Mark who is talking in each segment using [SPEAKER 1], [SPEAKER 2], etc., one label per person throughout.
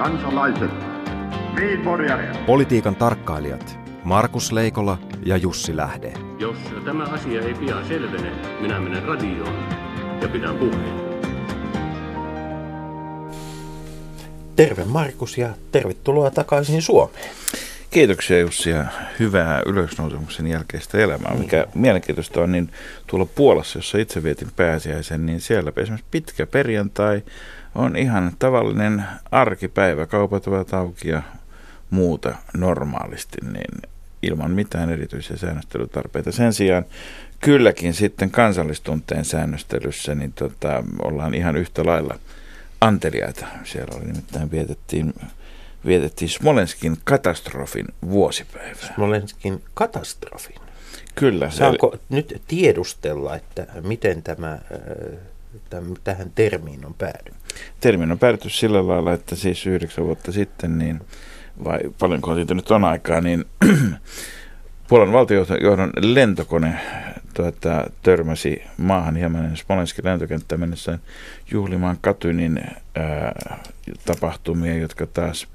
[SPEAKER 1] kansalaiset,
[SPEAKER 2] Politiikan tarkkailijat Markus Leikola ja Jussi Lähde.
[SPEAKER 3] Jos tämä asia ei pian selvene, minä menen radioon ja pidän puheen.
[SPEAKER 4] Terve Markus ja tervetuloa takaisin Suomeen.
[SPEAKER 5] Kiitoksia Jussi ja hyvää ylösnousemuksen jälkeistä elämää. Mikä niin. mielenkiintoista on, niin tuolla Puolassa, jossa itse vietin pääsiäisen, niin siellä esimerkiksi pitkä perjantai on ihan tavallinen arkipäivä. Kaupat ovat auki ja muuta normaalisti, niin ilman mitään erityisiä säännöstelytarpeita. Sen sijaan kylläkin sitten kansallistunteen säännöstelyssä niin tota, ollaan ihan yhtä lailla anteliaita. Siellä oli nimittäin vietettiin, vietettiin Smolenskin katastrofin vuosipäivää.
[SPEAKER 4] Smolenskin katastrofin?
[SPEAKER 5] Kyllä.
[SPEAKER 4] Saanko eli... nyt tiedustella, että miten tämä, täm, tähän termiin on päädytty?
[SPEAKER 5] Termiin on päädytty sillä lailla, että siis yhdeksän vuotta sitten niin vai paljonko siitä nyt on aikaa, niin Puolan valtiojohdon lentokone tuota, törmäsi maahan hieman Smolenskin lentokenttä mennessä juhlimaan Katynin ää, tapahtumia, jotka taas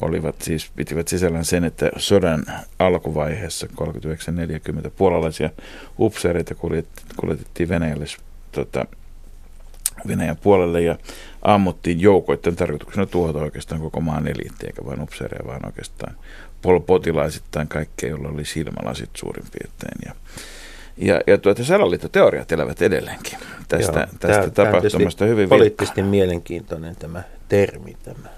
[SPEAKER 5] olivat siis, pitivät sisällään sen, että sodan alkuvaiheessa 39-40 puolalaisia upseereita kuljetettiin Venäjälle tota, Venäjän puolelle ja ammuttiin joukoiden tarkoituksena tuhota oikeastaan koko maan eliitti, eikä vain upseereja, vaan oikeastaan potilaisittain kaikkea, joilla oli silmälasit suurin piirtein. Ja, ja, ja tuota, salaliittoteoriat elävät edelleenkin tästä, Joo, tästä tämä, tapahtumasta
[SPEAKER 4] tämä
[SPEAKER 5] hyvin
[SPEAKER 4] poliittisesti vilkka. mielenkiintoinen tämä termi. Tämä.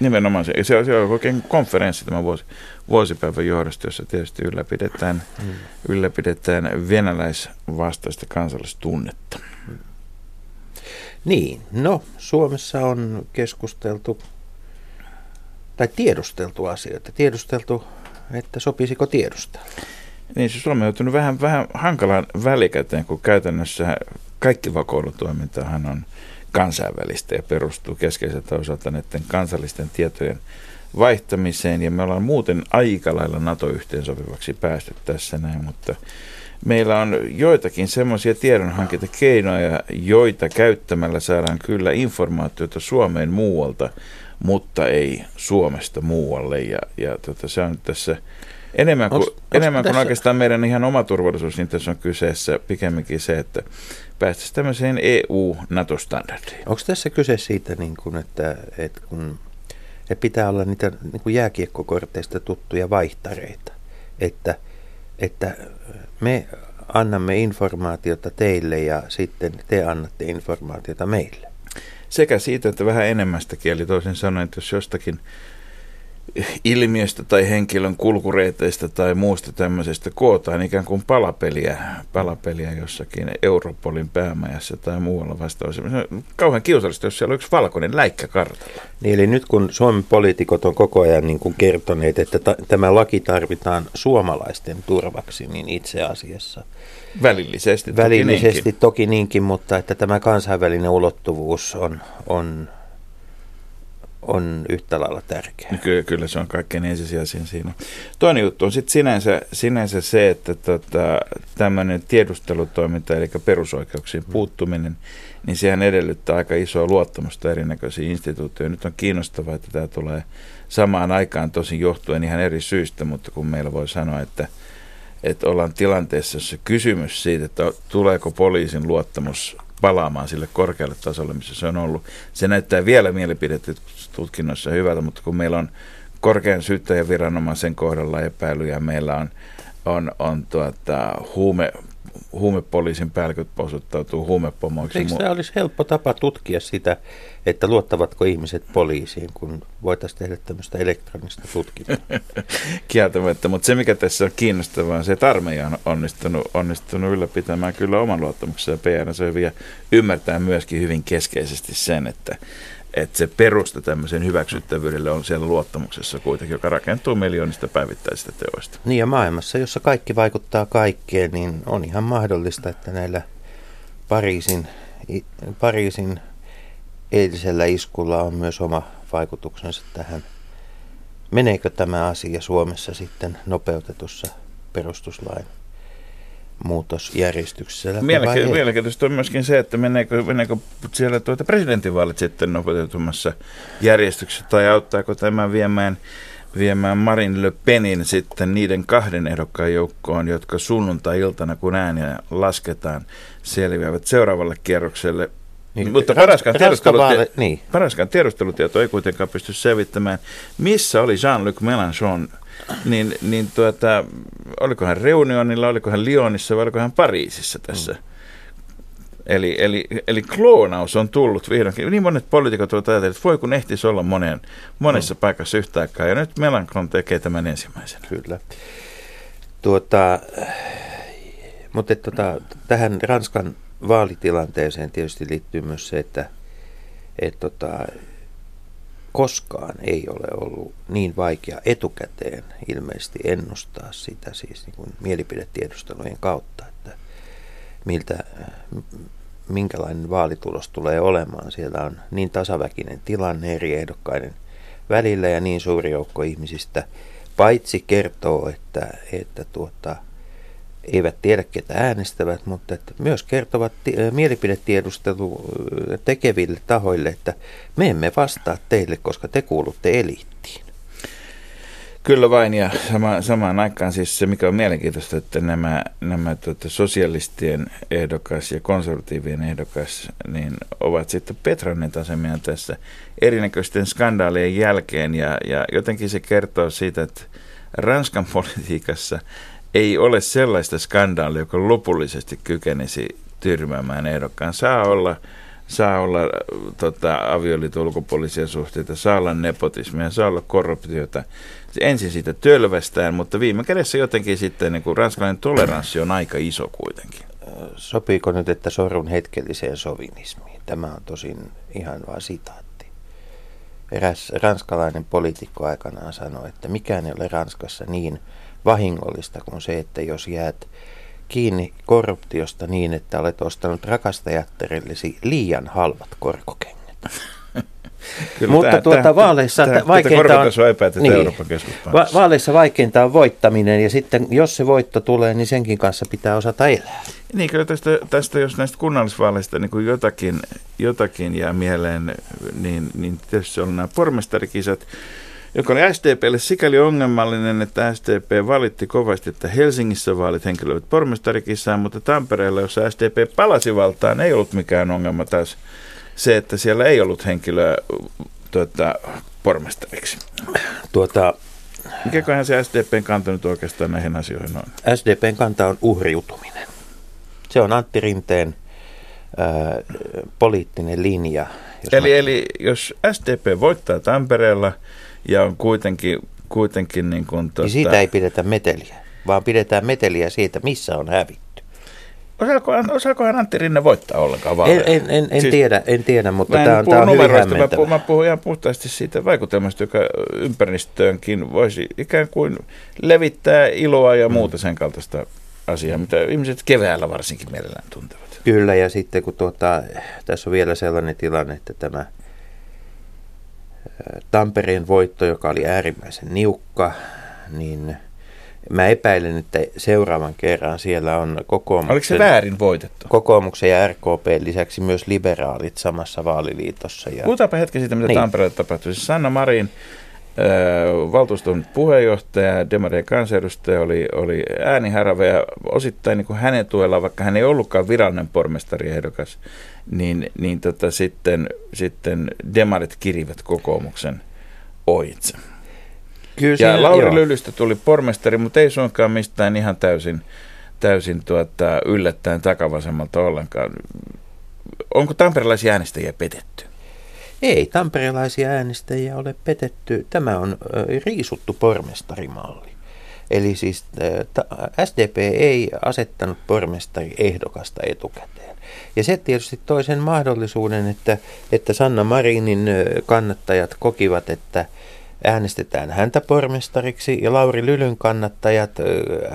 [SPEAKER 5] Nimenomaan se, se, on, se on oikein konferenssi tämä vuosi, vuosipäivän johdosta, jossa tietysti ylläpidetään, hmm. ylläpidetään venäläisvastaista kansallistunnetta. Hmm.
[SPEAKER 4] Niin, no Suomessa on keskusteltu tai tiedusteltu asioita. Tiedusteltu, että sopisiko tiedustella.
[SPEAKER 5] Niin, siis Suomi on joutunut vähän, vähän hankalaan välikäteen, kun käytännössä kaikki vakoilutoimintahan on kansainvälistä ja perustuu keskeiseltä osalta näiden kansallisten tietojen vaihtamiseen. Ja me ollaan muuten aika lailla NATO-yhteensopivaksi päästy tässä näin, mutta meillä on joitakin semmoisia tiedonhankintakeinoja, joita käyttämällä saadaan kyllä informaatiota Suomeen muualta, mutta ei Suomesta muualle. Ja, ja tota, se on tässä enemmän kuin, onks, enemmän kuin oikeastaan meidän ihan oma turvallisuus, niin tässä on kyseessä pikemminkin se, että päästäisiin tämmöiseen EU-NATO-standardiin.
[SPEAKER 4] Onko tässä kyse siitä, niin kuin, että, että kun että pitää olla niitä niin kuin jääkiekkokorteista tuttuja vaihtareita, että, että me annamme informaatiota teille ja sitten te annatte informaatiota meille.
[SPEAKER 5] Sekä siitä, että vähän enemmästäkin, eli toisin sanoen, että jos jostakin ilmiöstä tai henkilön kulkureiteistä tai muusta tämmöisestä kootaan ikään kuin palapeliä, palapeliä jossakin Europolin päämajassa tai muualla vastaavassa. Kauhean kiusallista, jos siellä on yksi valkoinen läikkä kartalla.
[SPEAKER 4] Niin, eli nyt kun Suomen poliitikot on koko ajan niin kuin kertoneet, että ta- tämä laki tarvitaan suomalaisten turvaksi, niin itse asiassa
[SPEAKER 5] Välillisesti,
[SPEAKER 4] toki Välillisesti niinkin. toki niinkin, mutta että tämä kansainvälinen ulottuvuus on, on on yhtä lailla tärkeä.
[SPEAKER 5] Kyllä, kyllä se on kaikkein ensisijaisin siinä. Toinen juttu on sitten sinänsä, sinänsä se, että tota, tämmöinen tiedustelutoiminta, eli perusoikeuksiin puuttuminen, niin sehän edellyttää aika isoa luottamusta erinäköisiin instituutioihin. Nyt on kiinnostavaa, että tämä tulee samaan aikaan tosin johtuen ihan eri syistä, mutta kun meillä voi sanoa, että, että ollaan tilanteessa, jossa kysymys siitä, että tuleeko poliisin luottamus palaamaan sille korkealle tasolle, missä se on ollut. Se näyttää vielä mielipidetutkinnoissa hyvältä, mutta kun meillä on korkean syyttäjäviranomaisen kohdalla epäilyjä, meillä on, on, on tuota, huume, huumepoliisin päälliköt osoittautuu huumepomoiksi.
[SPEAKER 4] Eikö tämä olisi helppo tapa tutkia sitä, että luottavatko ihmiset poliisiin, kun voitaisiin tehdä tämmöistä elektronista tutkintaa?
[SPEAKER 5] Kieltämättä, mutta se mikä tässä on kiinnostavaa on se, että armeija on onnistunut, onnistunut ylläpitämään kyllä oman luottamuksensa ja PR se hyvin ja ymmärtää myöskin hyvin keskeisesti sen, että että se perusta tämmöisen hyväksyttävyydelle on siellä luottamuksessa kuitenkin, joka rakentuu miljoonista päivittäisistä teoista.
[SPEAKER 4] Niin ja maailmassa, jossa kaikki vaikuttaa kaikkeen, niin on ihan mahdollista, että näillä Pariisin, Pariisin eilisellä iskulla on myös oma vaikutuksensa tähän. Meneekö tämä asia Suomessa sitten nopeutetussa perustuslain muutosjärjestyksessä.
[SPEAKER 5] Mielenki- mielenkiintoista on myöskin se, että meneekö, meneekö siellä tuota presidentinvaalit sitten nopeutumassa järjestyksessä tai auttaako tämä viemään, viemään Marin Le Penin sitten niiden kahden ehdokkaan joukkoon, jotka sunnuntai-iltana, kun ääniä lasketaan, selviävät seuraavalle kierrokselle niin, Mutta paraskaan, tiedustelutie- niin. paraskaan tiedustelutieto ei kuitenkaan pysty selvittämään, missä oli Jean-Luc Mélenchon niin, niin tuota, oliko hän Reunionilla, oliko hän Lyonissa vai oliko hän Pariisissa tässä? Mm. Eli, eli, eli kloonaus on tullut vihdoinkin. Niin monet poliitikot ovat ajatelleet, että voi kun ehtisi olla monen, monessa mm. paikassa yhtä aikaa. Ja nyt Melankron tekee tämän ensimmäisen.
[SPEAKER 4] Kyllä. Tuota, mutta tuota, tähän Ranskan vaalitilanteeseen tietysti liittyy myös se, että et, tota, koskaan ei ole ollut niin vaikea etukäteen ilmeisesti ennustaa sitä siis niin kuin mielipidetiedustelujen kautta, että miltä, minkälainen vaalitulos tulee olemaan. Siellä on niin tasaväkinen tilanne eri ehdokkaiden välillä ja niin suuri joukko ihmisistä, paitsi kertoo, että, että tuota, eivät tiedä ketä äänestävät, mutta että myös kertovat mielipidetiedustelu tekeville tahoille, että me emme vastaa teille, koska te kuulutte eliittiin.
[SPEAKER 5] Kyllä vain, ja sama, samaan aikaan siis se, mikä on mielenkiintoista, että nämä, nämä tuota, sosialistien ehdokas ja konservatiivien ehdokas niin ovat sitten petranneet asemia tässä erinäköisten skandaalien jälkeen, ja, ja jotenkin se kertoo siitä, että Ranskan politiikassa – ei ole sellaista skandaalia, joka lopullisesti kykenisi tyrmäämään ehdokkaan. Saa olla, saa olla tota, avioliiton ulkopuolisia suhteita, saa olla nepotismia, saa olla korruptiota. Ensin siitä tölvästään, mutta viime kädessä jotenkin sitten niin kuin ranskalainen toleranssi on aika iso kuitenkin.
[SPEAKER 4] Sopiiko nyt, että sorun hetkelliseen sovinismiin? Tämä on tosin ihan vain sitaatti. Eräs ranskalainen poliitikko aikanaan sanoi, että mikään ei ole Ranskassa niin vahingollista kuin se, että jos jäät kiinni korruptiosta niin, että olet ostanut rakastajatterillesi liian halvat korkokengät.
[SPEAKER 5] Kyllä, Mutta tämä, tuota, tämä, vaaleissa tämä, vaikeinta on, niin,
[SPEAKER 4] va- vaaleissa vaikeinta on voittaminen ja sitten jos se voitto tulee, niin senkin kanssa pitää osata elää.
[SPEAKER 5] Niin kyllä tästä, tästä jos näistä kunnallisvaaleista niin kuin jotakin, jotakin jää mieleen, niin, niin tietysti on nämä pormestarikisat joka oli SDPlle sikäli ongelmallinen, että SDP valitti kovasti, että Helsingissä vaalit henkilöt pormestarikissaan, mutta Tampereella, jossa SDP palasi valtaan, ei ollut mikään ongelma taas se, että siellä ei ollut henkilöä tuota, pormestariksi. Tuota, Mikäköhän se SDPn kanta nyt oikeastaan näihin asioihin on?
[SPEAKER 4] SDPn kanta on uhriutuminen. Se on Antti Rinteen äh, poliittinen linja.
[SPEAKER 5] Jos eli, mä... eli jos SDP voittaa Tampereella, ja on kuitenkin, kuitenkin niin kuin... Tuota...
[SPEAKER 4] Niin siitä ei pidetä meteliä, vaan pidetään meteliä siitä, missä on hävitty.
[SPEAKER 5] Osaakohan, osaakohan Antti Rinne voittaa ollenkaan
[SPEAKER 4] vaaleja? En, en, en, en siis, tiedä, en tiedä, mutta tämä on, tämä on hyvin hämmentävä.
[SPEAKER 5] Mä, mä puhun ihan puhtaasti siitä vaikutelmasta, joka ympäristöönkin voisi ikään kuin levittää iloa ja muuta sen kaltaista asiaa, mitä ihmiset keväällä varsinkin mielellään tuntevat.
[SPEAKER 4] Kyllä, ja sitten kun tuota, tässä on vielä sellainen tilanne, että tämä – Tampereen voitto, joka oli äärimmäisen niukka, niin mä epäilen, että seuraavan kerran siellä on kokoomuksen...
[SPEAKER 5] Oliko se väärin voitettu?
[SPEAKER 4] Kokoomuksen ja RKP lisäksi myös liberaalit samassa vaaliliitossa. Ja...
[SPEAKER 5] Puhutaanpa hetki siitä, mitä niin. Tampereella tapahtui. Siis Sanna Marin, valtuuston puheenjohtaja, Demarien kansanedustaja, oli, oli äänihärve ja osittain niin kuin hänen tuella, vaikka hän ei ollutkaan virallinen pormestariehdokas, niin, niin tota, sitten, sitten demarit kirivät kokoomuksen oitse. Kyllä ja Lauri joo. Lylystä tuli pormestari, mutta ei suinkaan mistään ihan täysin, täysin tuota, yllättäen takavasemmalta ollenkaan. Onko tamperelaisia äänestäjiä petetty?
[SPEAKER 4] Ei tamperelaisia äänestäjiä ole petetty. Tämä on riisuttu pormestarimalli. Eli siis SDP ei asettanut pormestari ehdokasta etukäteen. Ja se tietysti toi sen mahdollisuuden, että, että Sanna Marinin kannattajat kokivat, että äänestetään häntä pormestariksi ja Lauri Lylyn kannattajat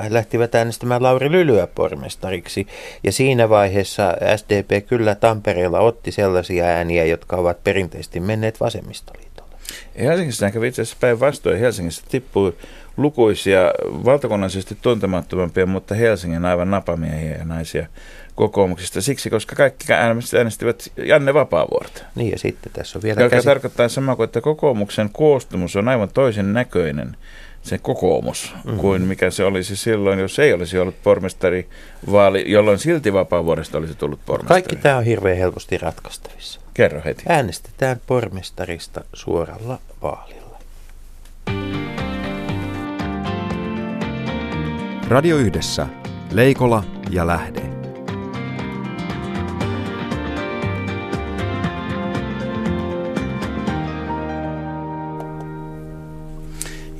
[SPEAKER 4] lähtivät äänestämään Lauri Lylyä pormestariksi. Ja siinä vaiheessa SDP kyllä Tampereella otti sellaisia ääniä, jotka ovat perinteisesti menneet vasemmistoliitolle.
[SPEAKER 5] Helsingissä kävi itse asiassa päinvastoin. Helsingissä tippui lukuisia valtakunnallisesti tuntemattomampia, mutta Helsingin aivan napamiehiä ja naisia kokoomuksista siksi, koska kaikki äänestivät Janne Vapaavuorta.
[SPEAKER 4] Niin ja sitten tässä on vielä
[SPEAKER 5] Joka käsi... tarkoittaa samaa kuin, että kokoomuksen koostumus on aivan toisen näköinen se kokoomus mm-hmm. kuin mikä se olisi silloin, jos ei olisi ollut pormestari vaali, jolloin silti vapaavuodesta olisi tullut pormestari.
[SPEAKER 4] Kaikki tämä on hirveän helposti ratkaistavissa.
[SPEAKER 5] Kerro heti.
[SPEAKER 4] Äänestetään pormestarista suoralla vaalilla.
[SPEAKER 2] Radio Yhdessä. Leikola ja Lähde.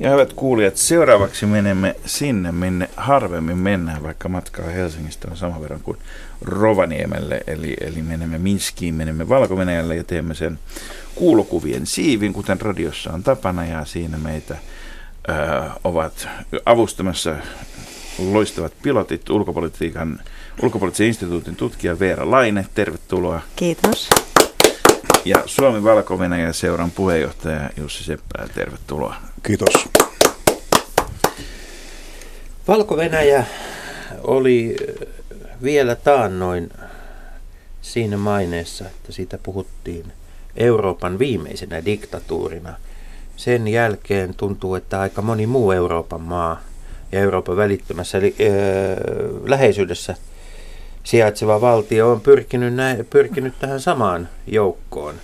[SPEAKER 5] Ja hyvät kuulijat, seuraavaksi menemme sinne, minne harvemmin mennään, vaikka matkaa Helsingistä on sama verran kuin Rovaniemelle. Eli, eli menemme Minskiin, menemme valko ja teemme sen kuulokuvien siivin, kuten radiossa on tapana. Ja siinä meitä ö, ovat avustamassa loistavat pilotit, ulkopolitiikan, ulkopoliittisen instituutin tutkija Veera Laine. Tervetuloa.
[SPEAKER 1] Kiitos.
[SPEAKER 5] Ja Suomen valko seuran puheenjohtaja Jussi Seppälä, tervetuloa.
[SPEAKER 6] Kiitos.
[SPEAKER 4] Valko-Venäjä oli vielä taannoin siinä maineessa, että siitä puhuttiin Euroopan viimeisenä diktatuurina. Sen jälkeen tuntuu, että aika moni muu Euroopan maa ja Euroopan välittömässä eli, äh, läheisyydessä sijaitseva valtio on pyrkinyt, nä- pyrkinyt tähän samaan joukkoon.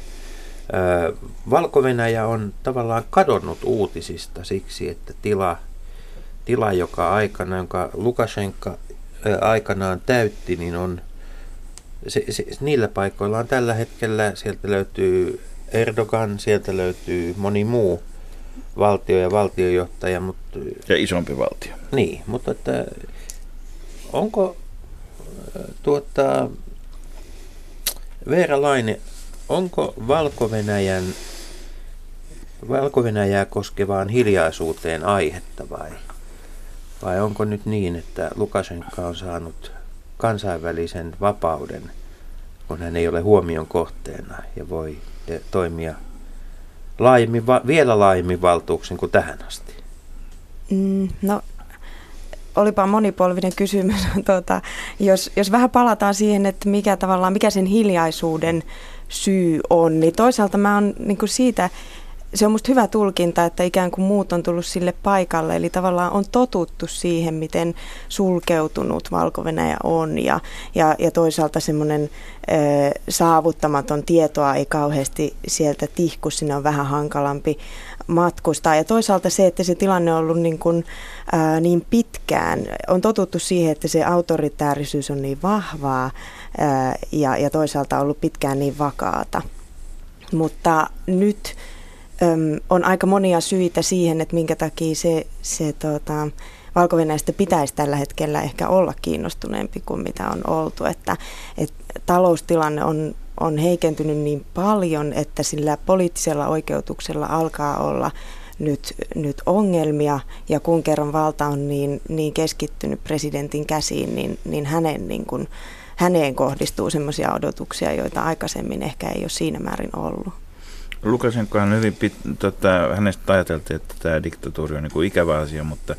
[SPEAKER 4] Valko on tavallaan kadonnut uutisista siksi, että tila, tila joka aikana, jonka Lukashenka aikanaan täytti, niin on se, se, niillä paikoilla on tällä hetkellä, sieltä löytyy Erdogan, sieltä löytyy moni muu valtio ja valtiojohtaja. Mutta,
[SPEAKER 5] ja isompi valtio.
[SPEAKER 4] Niin, mutta että, onko tuota, Veera Laine, onko Valko-Venäjän valko koskevaan hiljaisuuteen aihetta vai, vai onko nyt niin, että Lukashenka on saanut kansainvälisen vapauden, kun hän ei ole huomion kohteena ja voi toimia laajemmin, vielä laajemmin valtuuksin kuin tähän asti?
[SPEAKER 1] Mm, no olipa monipolvinen kysymys. Tuota, jos, jos vähän palataan siihen, että mikä tavallaan, mikä sen hiljaisuuden syy on, niin toisaalta mä oon niin siitä se on musta hyvä tulkinta, että ikään kuin muut on tullut sille paikalle, eli tavallaan on totuttu siihen, miten sulkeutunut valko on ja, ja, ja toisaalta semmoinen saavuttamaton tietoa ei kauheasti sieltä tihku, sinne on vähän hankalampi matkustaa. Ja toisaalta se, että se tilanne on ollut niin, kuin, ää, niin pitkään, on totuttu siihen, että se autoritäärisyys on niin vahvaa ja, ja toisaalta ollut pitkään niin vakaata. Mutta nyt äm, on aika monia syitä siihen, että minkä takia se, se tota, valko pitäisi tällä hetkellä ehkä olla kiinnostuneempi kuin mitä on oltu. Että, et taloustilanne on, on heikentynyt niin paljon, että sillä poliittisella oikeutuksella alkaa olla nyt, nyt ongelmia ja kun kerran valta on niin, niin keskittynyt presidentin käsiin, niin, niin hänen niin kuin, häneen kohdistuu sellaisia odotuksia, joita aikaisemmin ehkä ei ole siinä määrin ollut.
[SPEAKER 5] Lukasenko on hyvin, pit, tota, hänestä ajateltiin, että tämä diktatuuri on niin kuin ikävä asia, mutta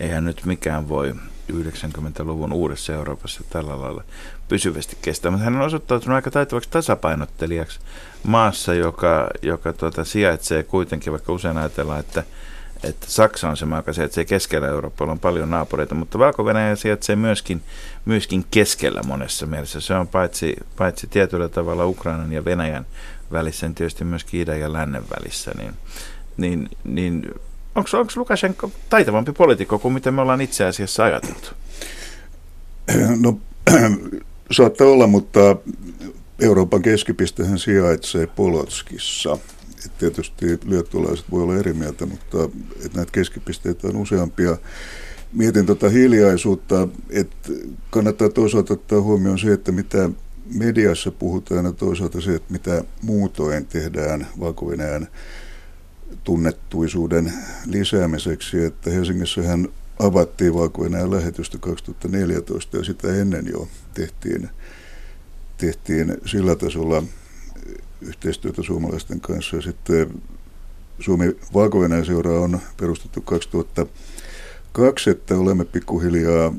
[SPEAKER 5] eihän nyt mikään voi 90-luvun uudessa Euroopassa tällä lailla pysyvästi kestää. Mutta hän on osoittautunut aika taitavaksi tasapainottelijaksi maassa, joka, joka tuota, sijaitsee kuitenkin, vaikka usein ajatellaan, että, että Saksa on se maa, joka sijaitsee keskellä Eurooppaa, on paljon naapureita, mutta valko sijaitsee myöskin, myöskin keskellä monessa mielessä. Se on paitsi, paitsi tietyllä tavalla Ukrainan ja Venäjän välissä, niin tietysti myös idän ja lännen välissä, niin, niin, niin onko, onko Lukashenko taitavampi poliitikko kuin mitä me ollaan itse asiassa ajateltu?
[SPEAKER 6] No saattaa olla, mutta Euroopan keskipistehän sijaitsee Polotskissa. Et tietysti liettualaiset voi olla eri mieltä, mutta et näitä keskipisteitä on useampia. Mietin tuota hiljaisuutta, että kannattaa toisaalta ottaa huomioon se, että mitä mediassa puhutaan ja toisaalta se, että mitä muutoin tehdään valko tunnettuisuuden lisäämiseksi, että Helsingissähän avattiin valko lähetystä 2014 ja sitä ennen jo tehtiin, tehtiin sillä tasolla yhteistyötä suomalaisten kanssa ja sitten Suomi valko seura on perustettu 2002, että olemme pikkuhiljaa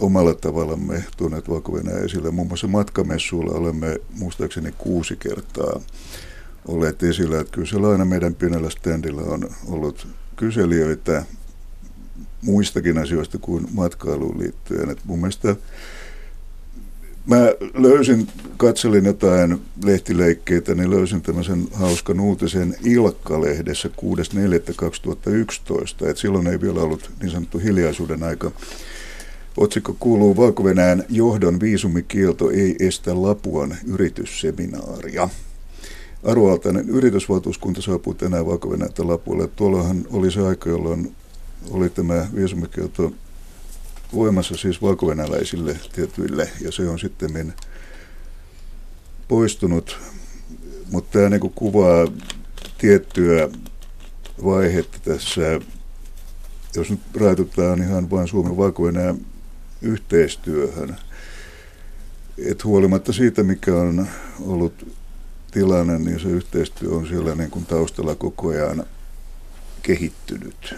[SPEAKER 6] omalla tavallamme tuoneet valko esille. Muun muassa matkamessuilla olemme muistaakseni kuusi kertaa olleet esillä. Että kyllä siellä aina meidän pienellä standilla on ollut kyselijöitä muistakin asioista kuin matkailuun liittyen. Et mun mielestä mä löysin, katselin jotain lehtileikkeitä, niin löysin tämmöisen hauskan uutisen Ilkka-lehdessä 6.4.2011, että silloin ei vielä ollut niin sanottu hiljaisuuden aika. Otsikko kuuluu valko johdon viisumikielto ei estä Lapuan yritysseminaaria. Arvoaltainen yritysvaltuuskunta saapuu tänään valko Lapualle. Tuollahan oli se aika, jolloin oli tämä viisumikielto voimassa siis valkovenäläisille tietyille, ja se on sitten poistunut. Mutta tämä niin kuvaa tiettyä vaihetta tässä, jos nyt rajoitutaan ihan vain Suomen valko yhteistyöhön. Et huolimatta siitä, mikä on ollut tilanne, niin se yhteistyö on siellä niin kuin taustalla koko ajan kehittynyt.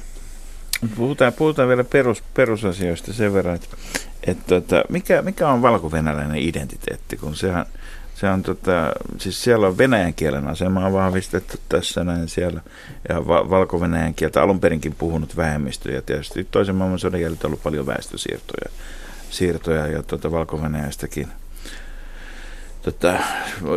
[SPEAKER 5] Puhutaan, puhutaan vielä perus, perusasioista sen verran, että, että, että mikä, mikä on valko-venäläinen identiteetti, kun sehän, se on tota, siis siellä on venäjän kielen asema on vahvistettu tässä näin siellä, ja va- valko-venäjän kieltä alun perinkin puhunut vähemmistö, ja tietysti toisen maailmansodan jälkeen on ollut paljon väestösiirtoja siirtoja, ja tuota, Valko-Venäjästäkin – tota,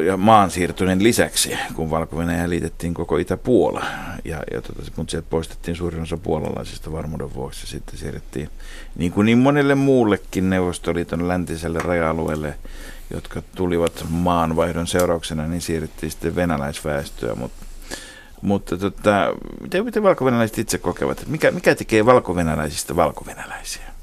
[SPEAKER 5] ja maansiirtoinen lisäksi, kun valko liitettiin koko Itä-Puola. Ja, ja tota, mutta sieltä poistettiin suurin osa puolalaisista varmuuden vuoksi. Sitten siirrettiin niin kuin niin monelle muullekin Neuvostoliiton läntiselle raja-alueelle, jotka tulivat maanvaihdon seurauksena, niin siirrettiin sitten venäläisväestöä. Mutta mutta tota, miten, miten valko itse kokevat? Mikä, mikä tekee valko-venäläisistä valko-venäläisiä?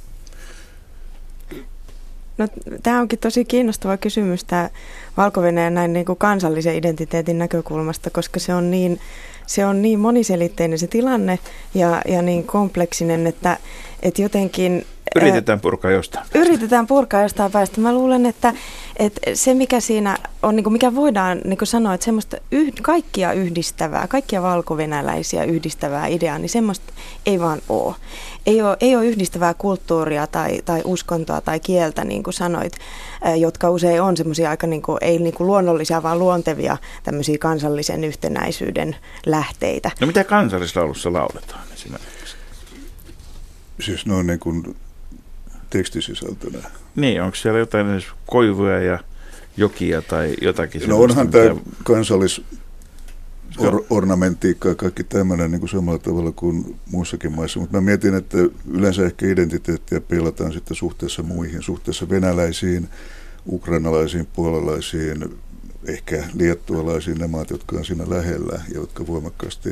[SPEAKER 1] No, tämä onkin tosi kiinnostava kysymys tämä valko näin niin kuin kansallisen identiteetin näkökulmasta, koska se on niin, se on niin moniselitteinen se tilanne ja, ja niin kompleksinen, että, että jotenkin
[SPEAKER 5] Yritetään purkaa jostain
[SPEAKER 1] päästä. Yritetään purkaa jostain päästä. Mä luulen, että, että se mikä siinä on, niin kuin mikä voidaan niin kuin sanoa, että semmoista yh, kaikkia yhdistävää, kaikkia valkovenäläisiä yhdistävää ideaa, niin semmoista ei vaan ole. Ei ole, ei ole yhdistävää kulttuuria tai, tai uskontoa tai kieltä, niin kuin sanoit, jotka usein on semmoisia aika niin kuin, ei niin kuin luonnollisia, vaan luontevia tämmöisiä kansallisen yhtenäisyyden lähteitä.
[SPEAKER 5] No mitä kansallislaulussa lauletaan esimerkiksi?
[SPEAKER 6] Siis noin niin kuin tekstisisältönä.
[SPEAKER 5] Niin, onko siellä jotain koivuja ja jokia tai jotakin?
[SPEAKER 6] No onhan tämä mitä... kansallis or, ornamentiikka ja kaikki tämmöinen niin kuin samalla tavalla kuin muissakin maissa. Mutta mä mietin, että yleensä ehkä identiteettiä peilataan sitten suhteessa muihin, suhteessa venäläisiin, ukrainalaisiin, puolalaisiin, ehkä liettualaisiin, ne maat, jotka on siinä lähellä ja jotka voimakkaasti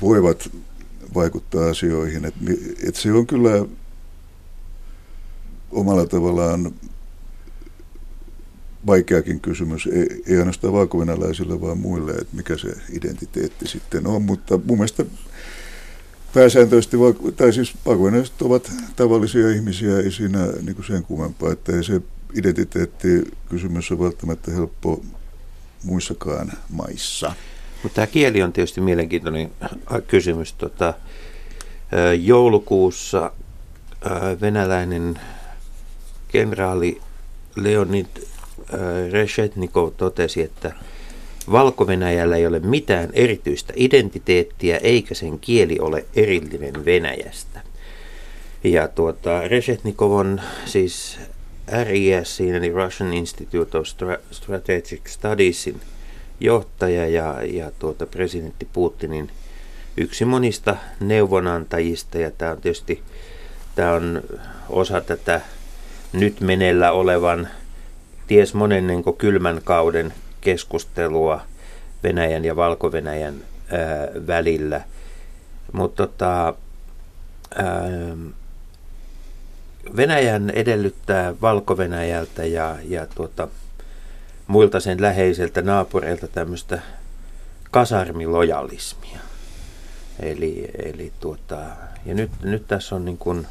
[SPEAKER 6] voivat vaikuttaa asioihin. Et, et se on kyllä omalla tavallaan vaikeakin kysymys, ei, ei ainoastaan valkovenäläisille, vaan muille, että mikä se identiteetti sitten on. Mutta mun mielestä pääsääntöisesti, tai siis valkovenäläiset ovat tavallisia ihmisiä, ei siinä niin kuin sen kummempaa, että ei se identiteettikysymys ole välttämättä helppo muissakaan maissa.
[SPEAKER 4] Mutta tämä kieli on tietysti mielenkiintoinen kysymys. Tota, joulukuussa venäläinen kenraali Leonid äh, Reshetnikov totesi, että valko ei ole mitään erityistä identiteettiä eikä sen kieli ole erillinen Venäjästä. Ja tuota, Reshetnikov on siis RIS, eli Russian Institute of Strategic Studiesin johtaja ja, ja tuota, presidentti Putinin yksi monista neuvonantajista. Ja tämä on tietysti tämä on osa tätä nyt menellä olevan ties monennen kylmän kauden keskustelua Venäjän ja Valko-Venäjän ää, välillä. Mutta tota, Venäjän edellyttää Valko-Venäjältä ja, ja tuota, muilta sen läheiseltä naapureilta tämmöistä kasarmilojalismia. Eli, eli tuota, ja nyt, nyt tässä on niin kuin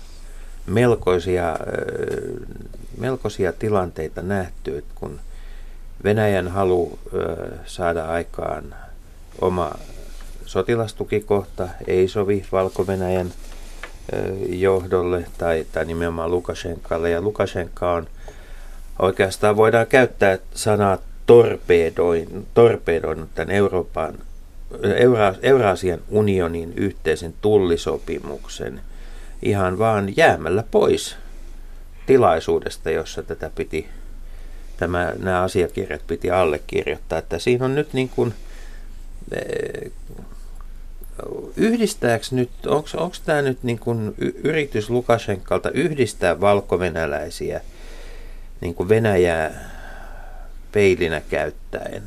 [SPEAKER 4] melkoisia, melkoisia tilanteita nähty, että kun Venäjän halu saada aikaan oma sotilastukikohta ei sovi Valko-Venäjän johdolle tai, tai nimenomaan Lukashenkalle. Ja Lukashenka on oikeastaan voidaan käyttää sanaa torpedoin, torpedoinut tämän Euroopan, Eura, Euraasian unionin yhteisen tullisopimuksen ihan vaan jäämällä pois tilaisuudesta, jossa tätä piti, tämä, nämä asiakirjat piti allekirjoittaa. Että siinä on nyt niin kuin, yhdistääkö nyt, onko tämä nyt niin kuin yritys Lukashenkalta yhdistää valkovenäläisiä niin kuin Venäjää peilinä käyttäen?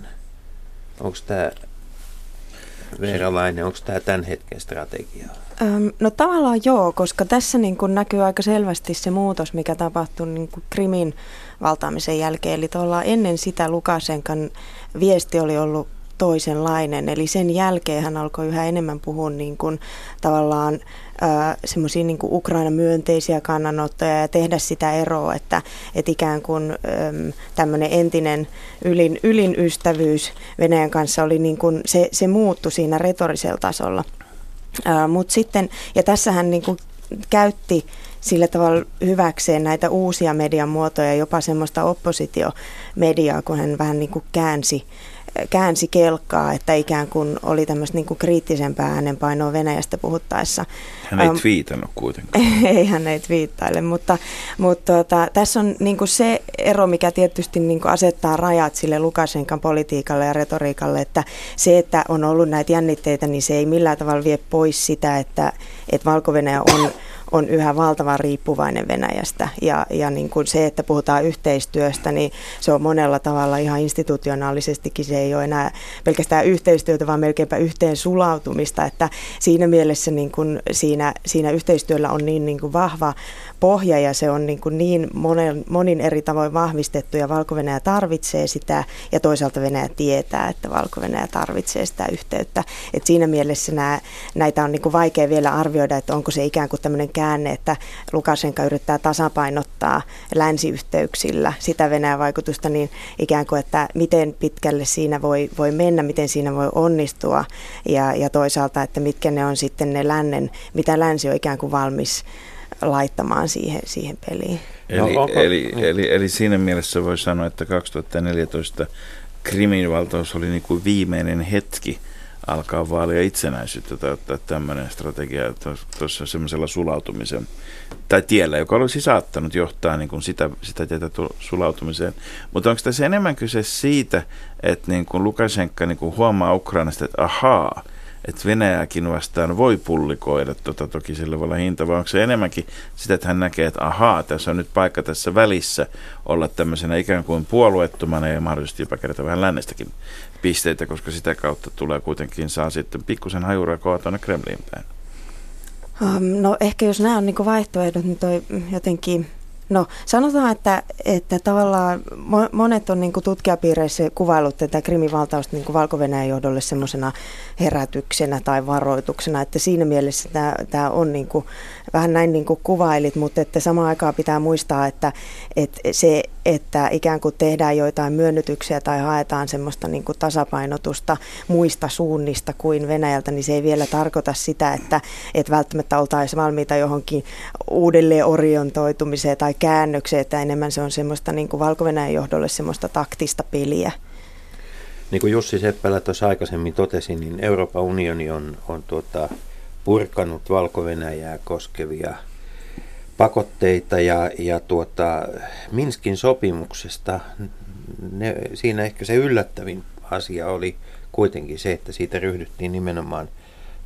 [SPEAKER 4] Onko tämä Veeralainen, onko tämä tämän hetken strategia?
[SPEAKER 1] No tavallaan joo, koska tässä niin kuin näkyy aika selvästi se muutos, mikä tapahtui niin kuin Krimin valtaamisen jälkeen. Eli ennen sitä Lukasenkan viesti oli ollut toisenlainen. Eli sen jälkeen hän alkoi yhä enemmän puhua niin kuin, tavallaan semmoisia niin Ukraina-myönteisiä kannanottoja ja tehdä sitä eroa, että, että ikään kuin tämmöinen entinen ylin, ylin ystävyys Venäjän kanssa oli niin kuin, se, se muuttui siinä retorisella tasolla. Mut sitten, ja tässä hän niin kuin käytti sillä tavalla hyväkseen näitä uusia median muotoja, jopa semmoista oppositiomediaa, kun hän vähän niin kuin käänsi käänsi kelkkaa, että ikään kuin oli tämmöistä niin kuin kriittisempää äänenpainoa Venäjästä puhuttaessa.
[SPEAKER 5] Hän ei um, twiitannut kuitenkaan.
[SPEAKER 1] ei, hän ei twiittaile, mutta, mutta tuota, tässä on niin kuin se ero, mikä tietysti niin kuin asettaa rajat sille Lukashenkan politiikalle ja retoriikalle, että se, että on ollut näitä jännitteitä, niin se ei millään tavalla vie pois sitä, että, että valko on on yhä valtavan riippuvainen Venäjästä. Ja, ja niin kuin se, että puhutaan yhteistyöstä, niin se on monella tavalla ihan institutionaalisestikin se ei ole enää pelkästään yhteistyötä, vaan melkeinpä yhteen sulautumista. Että siinä mielessä niin kuin siinä, siinä yhteistyöllä on niin, niin kuin vahva pohja ja se on niin, kuin niin monen, monin eri tavoin vahvistettu ja valko tarvitsee sitä ja toisaalta Venäjä tietää, että valko tarvitsee sitä yhteyttä. Et siinä mielessä nämä, näitä on niin kuin vaikea vielä arvioida, että onko se ikään kuin tämmöinen käänne, että Lukashenka yrittää tasapainottaa länsiyhteyksillä sitä Venäjän vaikutusta, niin ikään kuin, että miten pitkälle siinä voi, voi mennä, miten siinä voi onnistua ja, ja toisaalta, että mitkä ne on sitten ne lännen, mitä länsi on ikään kuin valmis laittamaan siihen, siihen peliin.
[SPEAKER 5] Eli, no, onko, eli, niin. eli, eli siinä mielessä voi sanoa, että 2014 Krimin valtaus oli niin kuin viimeinen hetki alkaa vaalia itsenäisyyttä tai ottaa tämmöinen strategia tuossa semmoisella sulautumisen tai tiellä, joka olisi saattanut johtaa niin kuin sitä, sitä tietä sulautumiseen. Mutta onko tässä enemmän kyse siitä, että niin kuin Lukashenka niin kuin huomaa Ukrainasta, että ahaa, että Venäjäkin vastaan voi pullikoida, tota, toki sillä voi olla hinta, vai onko se enemmänkin sitä, että hän näkee, että ahaa, tässä on nyt paikka tässä välissä olla tämmöisenä ikään kuin puolueettomana ja mahdollisesti jopa kerätä vähän lännestäkin pisteitä, koska sitä kautta tulee kuitenkin, saa sitten pikkusen hajurakoa tuonne Kremliin päin.
[SPEAKER 1] Um, no ehkä jos nämä on niin vaihtoehdot, niin toi jotenkin No sanotaan, että, että tavallaan monet on niin tutkijapiireissä kuvailut tätä krimivaltausta niin valko johdolle semmoisena herätyksenä tai varoituksena, että siinä mielessä tämä, tämä on niin kuin, vähän näin niin kuin kuvailit, mutta että samaan aikaan pitää muistaa, että, että se, että ikään kuin tehdään joitain myönnytyksiä tai haetaan semmoista niin kuin tasapainotusta muista suunnista kuin Venäjältä, niin se ei vielä tarkoita sitä, että, että välttämättä oltaisiin valmiita johonkin uudelleen orientoitumiseen tai käännökseen, että enemmän se on semmoista niin kuin valko johdolle semmoista taktista peliä.
[SPEAKER 4] Niin kuin Jussi Seppälä tuossa aikaisemmin totesi, niin Euroopan unioni on, on tuota, purkanut valko koskevia pakotteita ja, ja tuota, Minskin sopimuksesta ne, siinä ehkä se yllättävin asia oli kuitenkin se, että siitä ryhdyttiin nimenomaan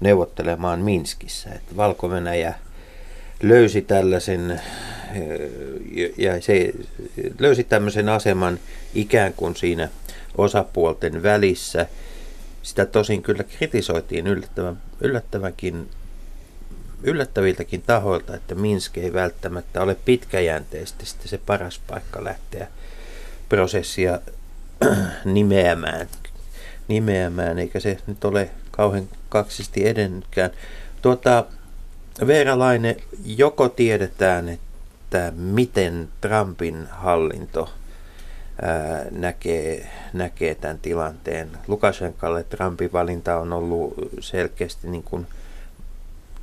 [SPEAKER 4] neuvottelemaan Minskissä. Että valko löysi tällaisen ja se löysi tämmöisen aseman ikään kuin siinä osapuolten välissä. Sitä tosin kyllä kritisoitiin yllättävän, yllättävänkin, yllättäviltäkin tahoilta, että Minsk ei välttämättä ole pitkäjänteisesti se paras paikka lähteä prosessia nimeämään, nimeämään, eikä se nyt ole kauhean kaksisti edennytkään. Tuota, Veera Laine, joko tiedetään, että miten Trumpin hallinto näkee, näkee tämän tilanteen. Lukashenkalle Trumpin valinta on ollut selkeästi niin kuin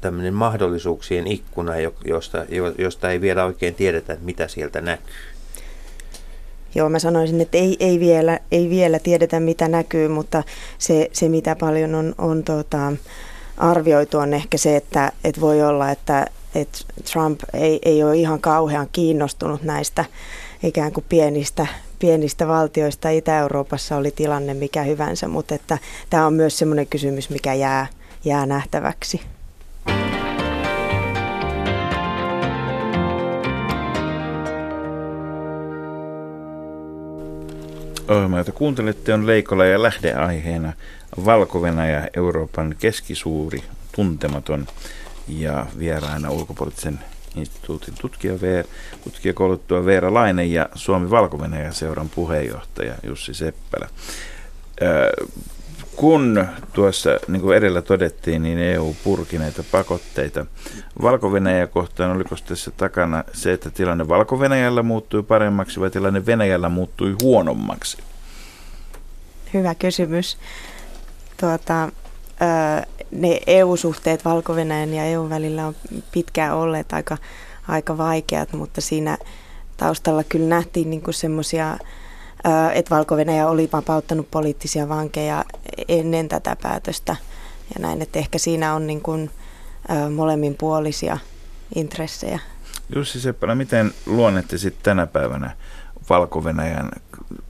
[SPEAKER 4] tämmöinen mahdollisuuksien ikkuna, josta, josta ei vielä oikein tiedetä, mitä sieltä näkyy.
[SPEAKER 1] Joo, mä sanoisin, että ei, ei, vielä, ei vielä tiedetä, mitä näkyy, mutta se, se mitä paljon on, on tota, arvioitu, on ehkä se, että, että voi olla, että, että Trump ei, ei ole ihan kauhean kiinnostunut näistä ikään kuin pienistä, pienistä valtioista. Itä-Euroopassa oli tilanne mikä hyvänsä, mutta että tämä on myös sellainen kysymys, mikä jää, jää nähtäväksi.
[SPEAKER 5] Ohjelma, jota kuuntelette, on Leikola ja lähdeaiheena valko Euroopan keskisuuri, tuntematon ja vieraana ulkopoliittisen instituutin tutkija tutkijakouluttua Veera Lainen ja Suomi valko seuran puheenjohtaja Jussi Seppälä. Kun tuossa, niin kuin edellä todettiin, niin EU purki näitä pakotteita valko kohtaan, oliko tässä takana se, että tilanne valko muuttui paremmaksi vai tilanne Venäjällä muuttui huonommaksi?
[SPEAKER 1] Hyvä kysymys. Tuota, ne EU-suhteet valko ja EU välillä on pitkään olleet aika, aika vaikeat, mutta siinä taustalla kyllä nähtiin niin semmoisia, että valko oli vapauttanut poliittisia vankeja ennen tätä päätöstä ja näin, että ehkä siinä on niin kuin, molemminpuolisia intressejä.
[SPEAKER 5] Jussi Seppälä, miten luonnette sitten tänä päivänä valko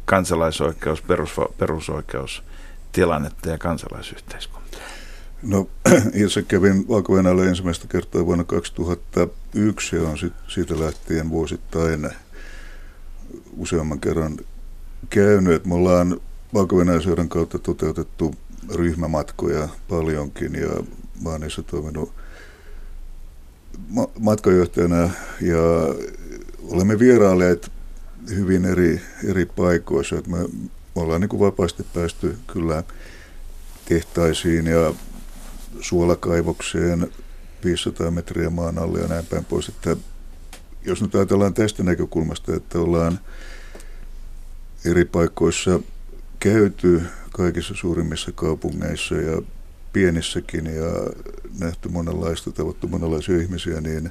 [SPEAKER 5] kansalaisoikeus, perus, perusoikeus tilannetta ja kansalaisyhteiskuntaa?
[SPEAKER 6] No itse kävin valko ensimmäistä kertaa vuonna 2001 ja on sit, siitä lähtien vuosittain useamman kerran käynyt. Me ollaan valko kautta toteutettu ryhmämatkoja paljonkin ja mä oon niissä toiminut matkajohtajana ja olemme vierailleet hyvin eri, eri paikoissa. Että me ollaan niin kuin vapaasti päästy kyllä tehtaisiin ja suolakaivokseen 500 metriä maan alle ja näin päin pois. Että jos nyt ajatellaan tästä näkökulmasta, että ollaan eri paikoissa käyty kaikissa suurimmissa kaupungeissa ja pienissäkin ja nähty monenlaista, tavattu monenlaisia ihmisiä, niin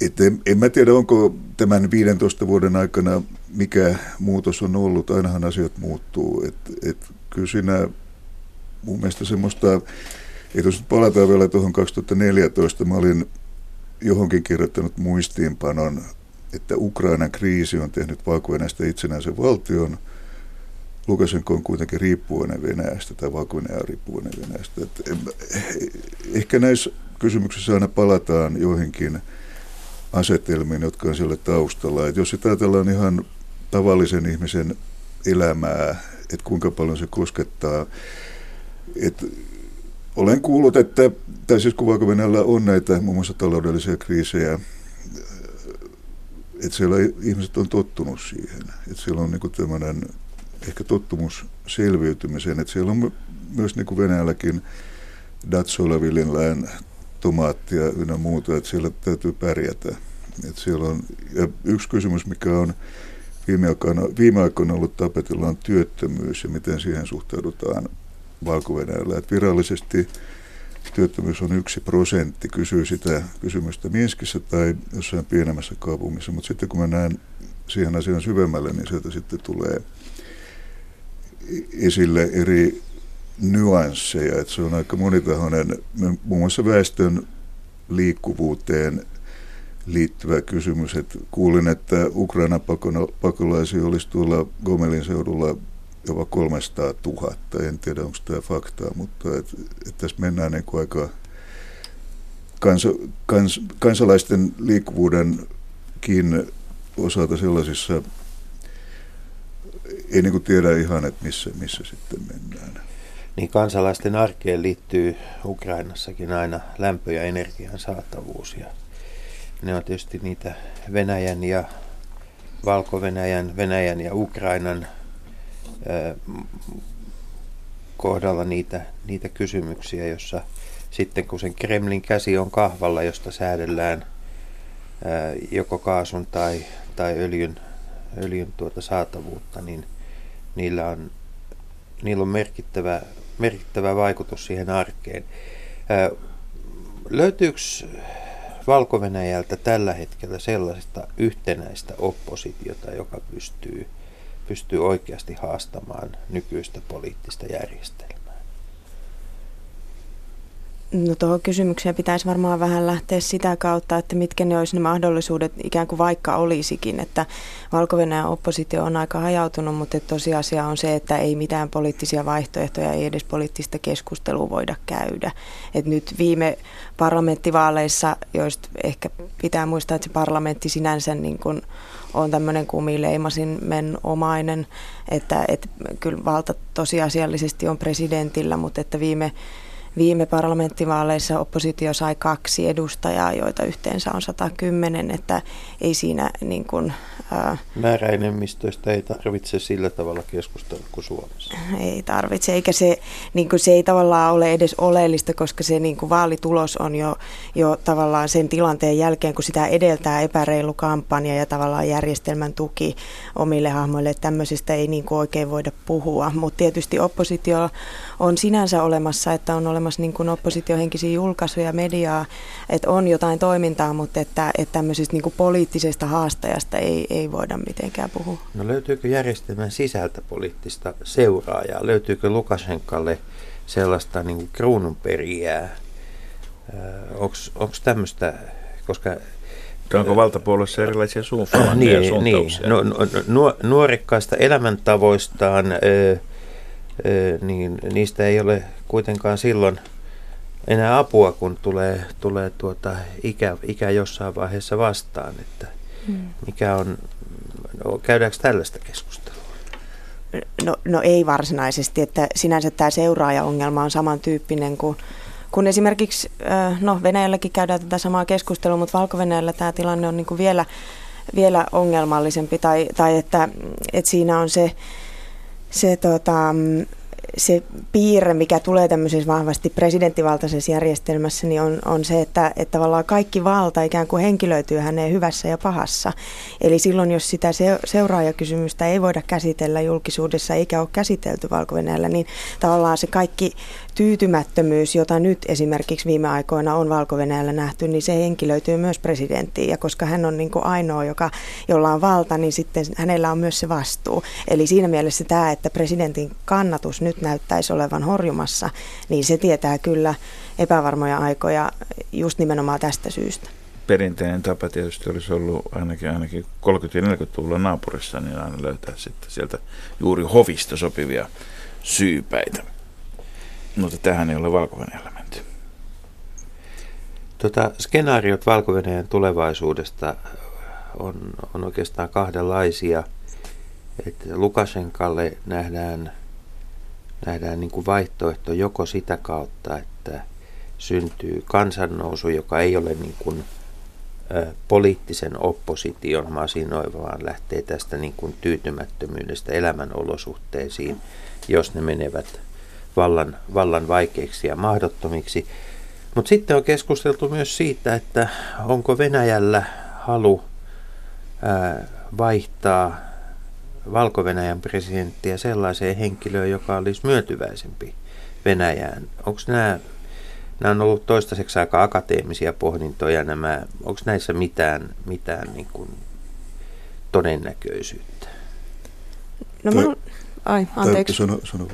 [SPEAKER 6] et en, en mä tiedä, onko tämän 15 vuoden aikana mikä muutos on ollut. Ainahan asiat muuttuu. Et, et kyllä siinä mun mielestä semmoista, että jos palataan vielä tuohon 2014, mä olin johonkin kirjoittanut muistiinpanon, että Ukrainan kriisi on tehnyt valko itsenäisen valtion. Lukashenko on kuitenkin riippuvainen Venäjästä tai valko on riippuvainen Venäjästä. Et, ehkä näissä kysymyksissä aina palataan joihinkin asetelmiin, jotka on siellä taustalla. Et jos sitä ajatellaan ihan tavallisen ihmisen elämää, että kuinka paljon se koskettaa. Et olen kuullut, että, tai siis kun on näitä muun muassa taloudellisia kriisejä, että siellä ihmiset on tottunut siihen. Että siellä on niin tämmöinen ehkä tottumus selviytymiseen, että siellä on myös niin kuin Venäjälläkin Datsola-viljenlään tomaattia ynnä muuta, että siellä täytyy pärjätä. Että siellä on, ja yksi kysymys, mikä on viime aikoina, viime aikoina ollut tapetilla on työttömyys ja miten siihen suhtaudutaan valko virallisesti työttömyys on yksi prosentti, kysyy sitä kysymystä Minskissä tai jossain pienemmässä kaupungissa, mutta sitten kun mä näen siihen asian syvemmälle, niin sieltä sitten tulee esille eri nyansseja, että se on aika monitahoinen, muun muassa väestön liikkuvuuteen liittyvä kysymys. Että kuulin, että Ukraina pakolaisia olisi tuolla Gomelin seudulla jopa 300 000. En tiedä, onko tämä faktaa, mutta et, et tässä mennään niin aika kans, kans, kansalaisten liikkuvuudenkin osalta sellaisissa, ei niin kuin tiedä ihan, että missä, missä sitten mennään.
[SPEAKER 4] Niin kansalaisten arkeen liittyy Ukrainassakin aina lämpö- ja energian saatavuus. Ja ne on tietysti niitä Venäjän ja Valko-Venäjän, Venäjän ja Ukrainan kohdalla niitä, niitä kysymyksiä, jossa sitten kun sen Kremlin käsi on kahvalla, josta säädellään joko kaasun tai, tai öljyn öljyn tuota saatavuutta, niin niillä on, niillä on merkittävä, merkittävä vaikutus siihen arkeen. Löytyykö valko tällä hetkellä sellaista yhtenäistä oppositiota, joka pystyy, pystyy oikeasti haastamaan nykyistä poliittista järjestelmää?
[SPEAKER 1] No tuohon kysymykseen pitäisi varmaan vähän lähteä sitä kautta, että mitkä ne olisi ne mahdollisuudet ikään kuin vaikka olisikin, että valko oppositio on aika hajautunut, mutta tosiasia on se, että ei mitään poliittisia vaihtoehtoja, ei edes poliittista keskustelua voida käydä. Et nyt viime parlamenttivaaleissa, joista ehkä pitää muistaa, että se parlamentti sinänsä niin kuin on tämmöinen kumileimasin men omainen, että, että kyllä valta tosiasiallisesti on presidentillä, mutta että viime Viime parlamenttivaaleissa oppositio sai kaksi edustajaa, joita yhteensä on 110, että ei siinä niin kuin,
[SPEAKER 4] ää, Määräenemmistöistä ei tarvitse sillä tavalla keskustella kuin Suomessa.
[SPEAKER 1] Ei tarvitse, eikä se, niin kuin se ei tavallaan ole edes oleellista, koska se niin kuin vaalitulos on jo, jo tavallaan sen tilanteen jälkeen, kun sitä edeltää epäreilu kampanja ja tavallaan järjestelmän tuki omille hahmoille, että tämmöisistä ei niin kuin oikein voida puhua, mutta tietysti oppositio on sinänsä olemassa, että on olemassa niin kuin oppositiohenkisiä julkaisuja, mediaa, että on jotain toimintaa, mutta että, että tämmöisestä niin kuin poliittisesta haastajasta ei, ei voida mitenkään puhua.
[SPEAKER 4] No löytyykö järjestelmän sisältä poliittista seuraajaa? Löytyykö Lukashenkalle sellaista niin kuin kruununperijää? Onko tämmöistä, koska
[SPEAKER 5] Onko valtapuolueessa erilaisia suuntauksia? niin, niin.
[SPEAKER 4] No, no, no, nuorikkaista elämäntavoistaan niin niistä ei ole kuitenkaan silloin enää apua, kun tulee, tulee tuota ikä, ikä jossain vaiheessa vastaan. Että hmm. mikä on, no, käydäänkö tällaista keskustelua?
[SPEAKER 1] No, no ei varsinaisesti, että sinänsä tämä seuraaja-ongelma on samantyyppinen kuin kun esimerkiksi, no Venäjälläkin käydään tätä samaa keskustelua, mutta valko tämä tilanne on niin kuin vielä, vielä ongelmallisempi tai, tai että, että siinä on se, se, tota, se piirre, mikä tulee tämmöisessä vahvasti presidenttivaltaisessa järjestelmässä, niin on, on se, että, että tavallaan kaikki valta ikään kuin henkilöityy häneen hyvässä ja pahassa. Eli silloin, jos sitä seuraajakysymystä ei voida käsitellä julkisuudessa eikä ole käsitelty valko niin tavallaan se kaikki tyytymättömyys, jota nyt esimerkiksi viime aikoina on valko nähty, niin se henkilöityy myös presidenttiin. Ja koska hän on niin kuin ainoa, joka, jolla on valta, niin sitten hänellä on myös se vastuu. Eli siinä mielessä tämä, että presidentin kannatus nyt näyttäisi olevan horjumassa, niin se tietää kyllä epävarmoja aikoja just nimenomaan tästä syystä
[SPEAKER 5] perinteinen tapa tietysti olisi ollut ainakin, ainakin 30- ja 40-luvulla naapurissa, niin aina löytää sitten sieltä juuri hovista sopivia syypäitä. Mutta tähän ei ole valko menty.
[SPEAKER 4] Tota, skenaariot valko tulevaisuudesta on, on oikeastaan kahdenlaisia. että Lukashenkalle nähdään, nähdään niin kuin vaihtoehto joko sitä kautta, että syntyy kansannousu, joka ei ole niin kuin, poliittisen opposition masinoiva, vaan lähtee tästä niin kuin tyytymättömyydestä elämänolosuhteisiin, jos ne menevät vallan, vallan vaikeiksi ja mahdottomiksi. Mutta sitten on keskusteltu myös siitä, että onko Venäjällä halu vaihtaa Valko-Venäjän presidenttiä sellaiseen henkilöön, joka olisi myöntyväisempi Venäjään. Onko nämä, nämä on ollut toistaiseksi aika akateemisia pohdintoja, nämä, onko näissä mitään, mitään niin kuin todennäköisyyttä?
[SPEAKER 1] No, mä, Ai, anteeksi.
[SPEAKER 6] Sano, sano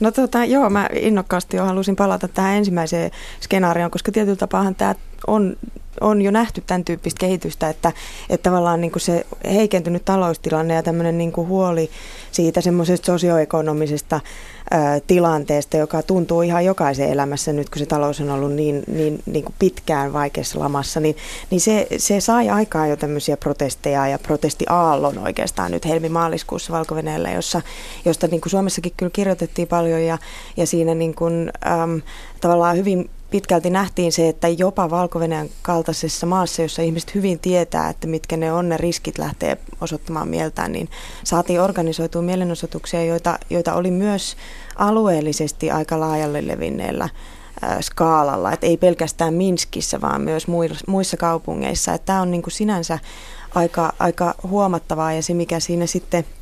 [SPEAKER 1] No tota, joo, mä innokkaasti jo halusin palata tähän ensimmäiseen skenaarioon, koska tietyllä tapaa tämä on on jo nähty tämän tyyppistä kehitystä, että, että tavallaan niin kuin se heikentynyt taloustilanne ja tämmöinen niin kuin huoli siitä semmoisesta sosioekonomisesta ää, tilanteesta, joka tuntuu ihan jokaisen elämässä nyt, kun se talous on ollut niin, niin, niin kuin pitkään vaikeassa lamassa, niin, niin se, se sai aikaan jo tämmöisiä protesteja ja protestiaallon oikeastaan nyt helmi-maaliskuussa valko jossa, josta niin kuin Suomessakin kyllä kirjoitettiin paljon ja, ja siinä niin kuin, äm, tavallaan hyvin pitkälti nähtiin se, että jopa valko kaltaisessa maassa, jossa ihmiset hyvin tietää, että mitkä ne on ne riskit lähtee osoittamaan mieltään, niin saatiin organisoitua mielenosoituksia, joita, joita oli myös alueellisesti aika laajalle levinneellä skaalalla, että ei pelkästään Minskissä, vaan myös muissa kaupungeissa. Tämä on niin kuin sinänsä aika, aika huomattavaa ja se, mikä siinä sitten –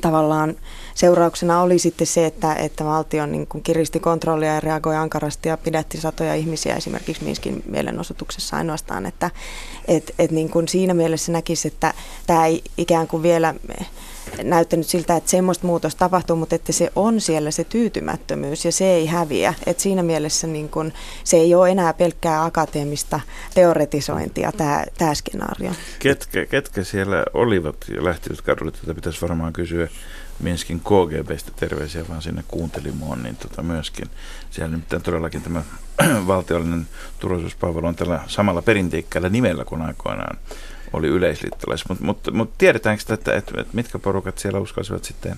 [SPEAKER 1] tavallaan seurauksena oli sitten se, että, että valtio niin kuin kiristi kontrollia ja reagoi ankarasti ja pidätti satoja ihmisiä esimerkiksi Minskin mielenosoituksessa ainoastaan, että et, et niin kuin siinä mielessä näkisi, että tämä ei ikään kuin vielä näyttänyt siltä, että semmoista muutosta tapahtuu, mutta että se on siellä se tyytymättömyys ja se ei häviä. Et siinä mielessä niin kun, se ei ole enää pelkkää akateemista teoretisointia tämä, tämä skenaario.
[SPEAKER 5] Ketkä, ketkä siellä olivat ja lähtivät kadulle? Tätä pitäisi varmaan kysyä Minskin KGBstä terveisiä vaan sinne kuuntelimoon, niin tota myöskin. Siellä nyt todellakin tämä valtiollinen turvallisuuspalvelu on tällä samalla perinteikkäällä nimellä kuin aikoinaan oli yleisliittolais. Mutta mut, mut tiedetäänkö, että, että, että, että mitkä porukat siellä uskalsivat sitten,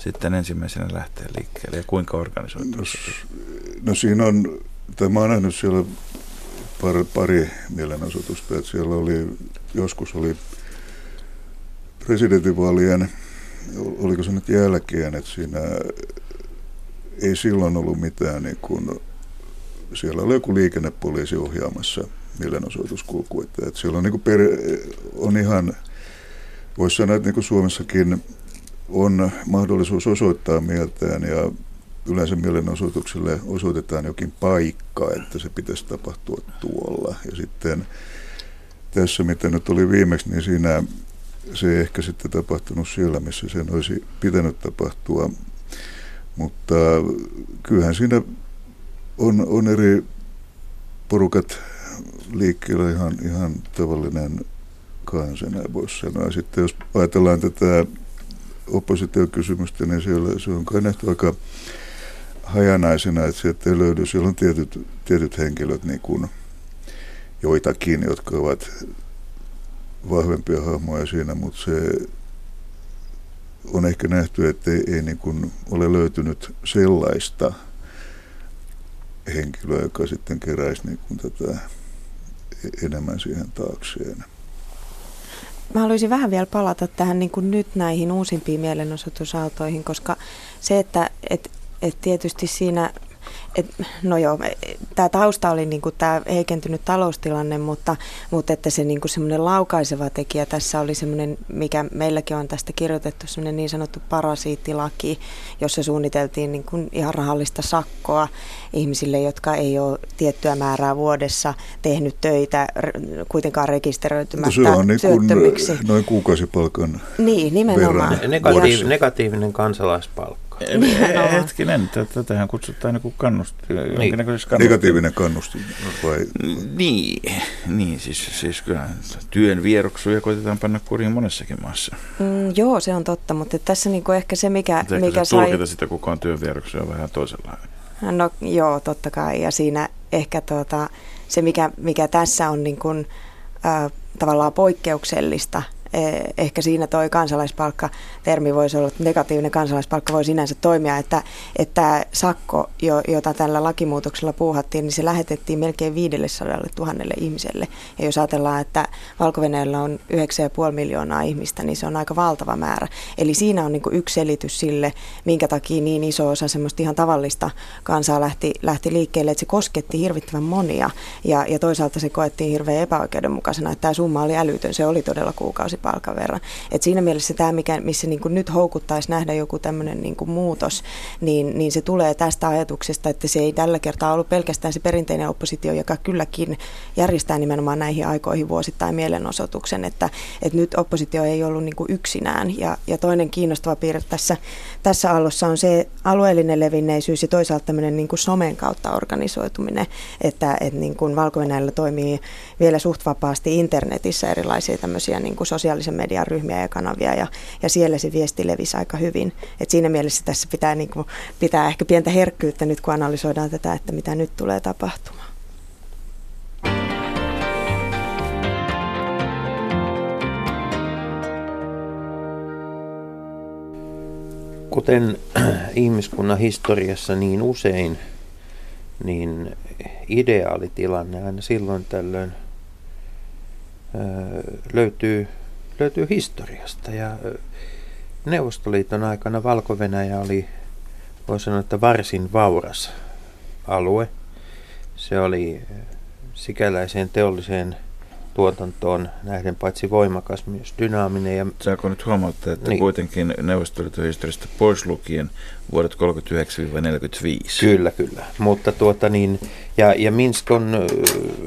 [SPEAKER 5] sitten ensimmäisenä lähteä liikkeelle ja kuinka organisoitu? No,
[SPEAKER 6] no siinä on, tai mä oon nähnyt siellä pari, pari mielenosoitusta, että siellä oli, joskus oli presidentinvaalien, oliko se nyt jälkeen, että siinä ei silloin ollut mitään niin kuin, siellä oli joku liikennepoliisi ohjaamassa – mielenosoituskulku. Että, että siellä on, niin per, on ihan, voisi sanoa, että niin Suomessakin on mahdollisuus osoittaa mieltään ja yleensä mielenosoitukselle osoitetaan jokin paikka, että se pitäisi tapahtua tuolla. Ja sitten tässä, mitä nyt oli viimeksi, niin siinä se ei ehkä sitten tapahtunut siellä, missä sen olisi pitänyt tapahtua. Mutta kyllähän siinä on, on eri porukat liikkeellä ihan, ihan tavallinen kansa, näin voisi sanoa. Sitten jos ajatellaan tätä oppositiokysymystä, niin siellä se on kai nähty aika hajanaisena, että sieltä ei löydy. Siellä on tietyt, tietyt henkilöt, niin kuin joitakin, jotka ovat vahvempia hahmoja siinä, mutta se on ehkä nähty, että ei, ei niin kuin ole löytynyt sellaista henkilöä, joka sitten keräisi niin kuin tätä enemmän siihen taakseen.
[SPEAKER 1] Mä haluaisin vähän vielä palata tähän niin kuin nyt näihin uusimpiin mielenosoitusaaltoihin, koska se, että et, et tietysti siinä et, no joo, tämä tausta oli niinku tämä heikentynyt taloustilanne, mutta, mutta että se niinku semmoinen laukaiseva tekijä tässä oli semmoinen, mikä meilläkin on tästä kirjoitettu, semmoinen niin sanottu parasiittilaki, jossa suunniteltiin niinku ihan rahallista sakkoa ihmisille, jotka ei ole tiettyä määrää vuodessa tehnyt töitä, kuitenkaan rekisteröitymättä
[SPEAKER 6] no se on niin työttömiksi. noin kuukausipalkan
[SPEAKER 1] Niin, nimenomaan.
[SPEAKER 4] Negatiiv- negatiivinen kansalaispalkka.
[SPEAKER 5] Hetkinen, tätähän kutsutaan niin kannust,
[SPEAKER 6] niin. Negatiivinen kannustin vai?
[SPEAKER 5] Niin, niin siis, siis kyllä työn vieroksuja koitetaan panna kuriin monessakin maassa.
[SPEAKER 1] Mm, joo, se on totta, mutta tässä niin ehkä se, mikä,
[SPEAKER 5] Mutta
[SPEAKER 1] mikä
[SPEAKER 5] sai... tulkita sitä kukaan työn vieroksuja vähän toisenlainen.
[SPEAKER 1] No joo, totta kai. Ja siinä ehkä tuota, se, mikä, mikä tässä on niin kuin, äh, tavallaan poikkeuksellista, Eh, ehkä siinä toi kansalaispalkka-termi voisi olla, negatiivinen kansalaispalkka voi sinänsä toimia, että, että sakko, jota tällä lakimuutoksella puuhattiin, niin se lähetettiin melkein 500 000 ihmiselle. Ja jos ajatellaan, että valko on 9,5 miljoonaa ihmistä, niin se on aika valtava määrä. Eli siinä on niin yksi selitys sille, minkä takia niin iso osa semmoista ihan tavallista kansaa lähti, lähti liikkeelle, että se kosketti hirvittävän monia. Ja, ja toisaalta se koettiin hirveän epäoikeudenmukaisena, että tämä summa oli älytön, se oli todella kuukausi kuukausipalkan verran. Et siinä mielessä tämä, mikä, missä niin kuin nyt houkuttaisi nähdä joku tämmöinen niin kuin muutos, niin, niin se tulee tästä ajatuksesta, että se ei tällä kertaa ollut pelkästään se perinteinen oppositio, joka kylläkin järjestää nimenomaan näihin aikoihin vuosittain mielenosoituksen, että, että nyt oppositio ei ollut niin kuin yksinään. Ja, ja toinen kiinnostava piirre tässä, tässä allossa on se alueellinen levinneisyys ja toisaalta tämmöinen niin kuin somen kautta organisoituminen, että, että niin kuin valko toimii vielä suht vapaasti internetissä erilaisia tämmöisiä niin kuin sosiaalisen median ryhmiä ja kanavia ja, ja siellä se viesti levisi aika hyvin. Et siinä mielessä tässä pitää, niin kuin, pitää ehkä pientä herkkyyttä nyt kun analysoidaan tätä, että mitä nyt tulee tapahtumaan.
[SPEAKER 4] Kuten ihmiskunnan historiassa niin usein, niin ideaalitilanne aina silloin tällöin löytyy löytyy historiasta. Ja Neuvostoliiton aikana valko oli, voi sanoa, että varsin vauras alue. se oli sikäläiseen teolliseen tuotantoon nähden paitsi voimakas, myös dynaaminen. Ja...
[SPEAKER 5] Saako nyt huomauttaa, että niin. kuitenkin Neuvostoliiton historiasta pois lukien vuodet 39-45?
[SPEAKER 4] Kyllä, kyllä. Mutta tuota niin, ja, ja Minsk on,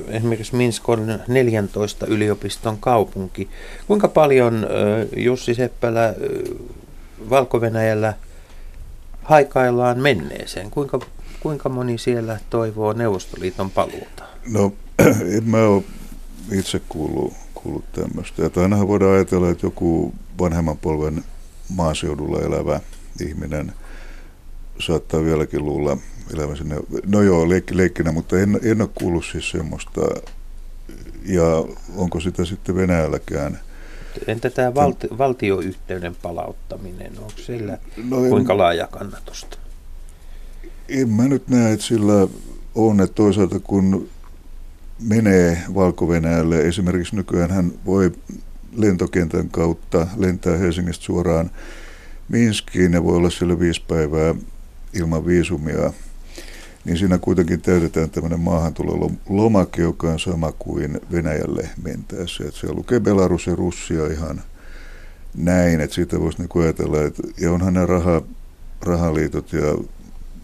[SPEAKER 4] esimerkiksi Minsk on 14 yliopiston kaupunki. Kuinka paljon Jussi Seppälä Valko-Venäjällä haikaillaan menneeseen? Kuinka, kuinka moni siellä toivoo Neuvostoliiton paluuta?
[SPEAKER 6] No, en mä ole itse kuullut, kuullut tämmöistä. Että ainahan voidaan ajatella, että joku vanhemman polven maaseudulla elävä ihminen saattaa vieläkin luulla elävän sinne. No joo, leikki, leikkinä, mutta en, en ole kuullut siis semmoista. Ja onko sitä sitten Venäjälläkään?
[SPEAKER 4] Entä tämä valti, valtioyhteyden palauttaminen, onko sillä no en, kuinka laaja kannatusta?
[SPEAKER 6] En mä nyt näe, että sillä on, että toisaalta kun menee valko esimerkiksi nykyään hän voi lentokentän kautta lentää Helsingistä suoraan Minskiin ja voi olla siellä viisi päivää ilman viisumia, niin siinä kuitenkin täytetään tämmöinen maahantulolomake, joka on sama kuin Venäjälle mentäessä. Että siellä lukee Belarus ja Russia ihan näin, että siitä voisi niin ajatella, että, ja onhan nämä raha, rahaliitot ja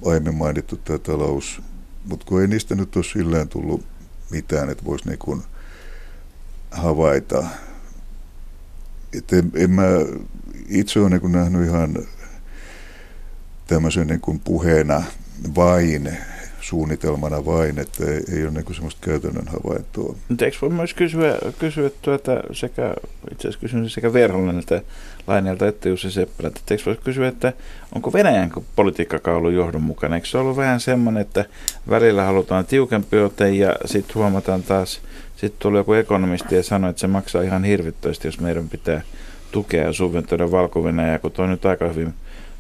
[SPEAKER 6] aiemmin mainittu tämä talous, mutta kun ei niistä nyt ole silleen tullut mitään, että voisi niin kuin havaita. Että en, en mä itse ole niin nähnyt ihan tämmöisen niin kuin puheena vain, suunnitelmana vain, että ei, ei ole niin semmoista käytännön havaintoa.
[SPEAKER 5] Mutta eikö voi myös kysyä, kysyä tuota sekä, itse asiassa sekä Verhonen että Laineelta että Jussi Seppälä, että eikö voi kysyä, että onko Venäjän politiikka ollut johdonmukainen? Eikö se ollut vähän semmoinen, että välillä halutaan tiukempi ote ja sitten huomataan taas, sitten tuli joku ekonomisti ja sanoi, että se maksaa ihan hirvittävästi, jos meidän pitää tukea ja subventoida valko kun toi nyt aika hyvin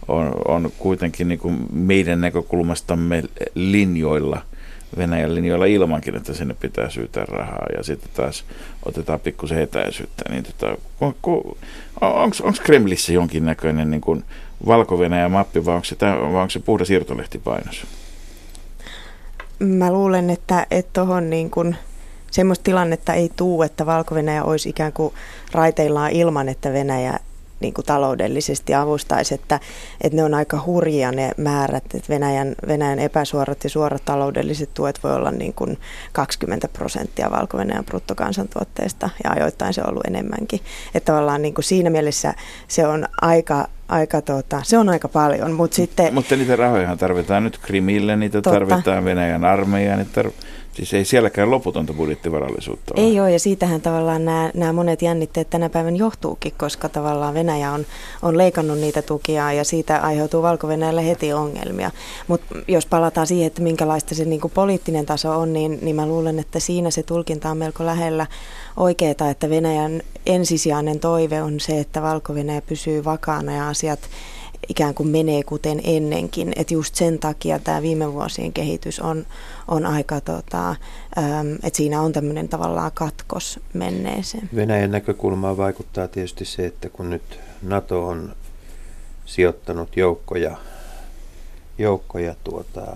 [SPEAKER 5] on, on kuitenkin niin kuin meidän näkökulmastamme linjoilla, Venäjän linjoilla ilmankin, että sinne pitää syytää rahaa ja sitten taas otetaan pikkusen etäisyyttä. Niin tota, onko Kremlissä jonkinnäköinen niin kuin valko mappi vai onko se, vai onko se puhdas irtolehtipainos?
[SPEAKER 1] Mä luulen, että tuohon niin kuin semmoista tilannetta ei tuu, että valko olisi ikään kuin raiteillaan ilman, että Venäjä niin kuin taloudellisesti avustaisi, että, että ne on aika hurjia ne määrät, että Venäjän, Venäjän epäsuorat ja suorat taloudelliset tuet voi olla niin kuin 20 prosenttia valko bruttokansantuotteesta ja ajoittain se on ollut enemmänkin. Että tavallaan niin kuin siinä mielessä se on aika, aika tota, se on aika paljon, mutta sitten...
[SPEAKER 5] Mutta niitä rahoja tarvitaan nyt Krimille, niitä totta. tarvitaan Venäjän armeijaan, niitä tarvitaan Siis ei sielläkään loputonta budjettivarallisuutta
[SPEAKER 1] ole. Ei ole, ja siitähän tavallaan nämä, nämä monet jännitteet tänä päivän johtuukin, koska tavallaan Venäjä on, on leikannut niitä tukia ja siitä aiheutuu valko heti ongelmia. Mutta jos palataan siihen, että minkälaista se niin poliittinen taso on, niin, niin mä luulen, että siinä se tulkinta on melko lähellä oikeaa, että Venäjän ensisijainen toive on se, että valko pysyy vakaana ja asiat ikään kuin menee kuten ennenkin. Että just sen takia tämä viime vuosien kehitys on, on aika, tota, että siinä on tämmöinen tavallaan katkos menneeseen.
[SPEAKER 4] Venäjän näkökulmaan vaikuttaa tietysti se, että kun nyt NATO on sijoittanut joukkoja, joukkoja tuota,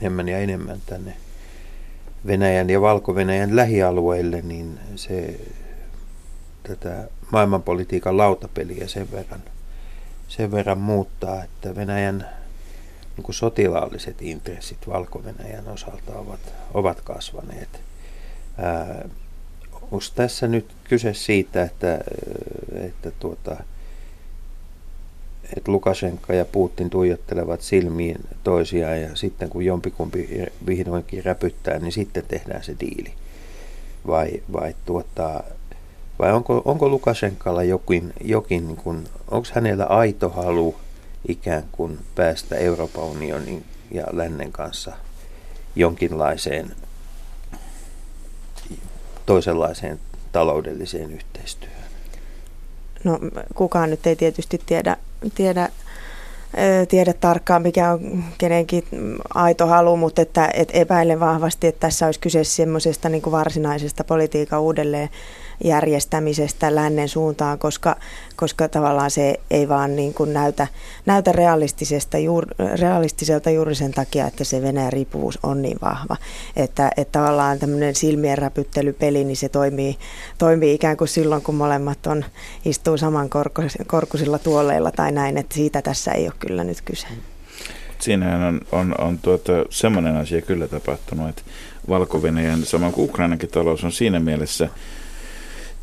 [SPEAKER 4] enemmän ja enemmän tänne Venäjän ja Valko-Venäjän lähialueille, niin se tätä maailmanpolitiikan lautapeliä sen verran sen verran muuttaa, että Venäjän niin kuin sotilaalliset intressit Valko-Venäjän osalta ovat, ovat kasvaneet. onko tässä nyt kyse siitä, että, että, tuota, että Lukashenka ja Putin tuijottelevat silmiin toisiaan ja sitten kun jompikumpi vihdoinkin räpyttää, niin sitten tehdään se diili? Vai, vai tuota, vai onko, onko Lukashenkalla jokin, jokin niin kuin, onko hänellä aito halu ikään kuin päästä Euroopan unionin ja lännen kanssa jonkinlaiseen toisenlaiseen taloudelliseen yhteistyöhön?
[SPEAKER 1] No kukaan nyt ei tietysti tiedä, tiedä tiedä tarkkaan, mikä on kenenkin aito halu, mutta että, että epäilen vahvasti, että tässä olisi kyse semmoisesta niin varsinaisesta politiikan uudelleen järjestämisestä lännen suuntaan, koska, koska tavallaan se ei vaan niin kuin näytä, näytä realistisesta, juur, realistiselta juuri sen takia, että se Venäjän riippuvuus on niin vahva. Että, että tavallaan tämmöinen silmien räpyttelypeli, niin se toimii, toimii ikään kuin silloin, kun molemmat on, istuu saman korkusilla tuoleilla tai näin, että siitä tässä ei ole kyllä nyt kyse.
[SPEAKER 5] Siinähän on, on, on tuota, semmoinen asia kyllä tapahtunut, että Valko-Venäjän, samoin kuin Ukrainankin talous on siinä mielessä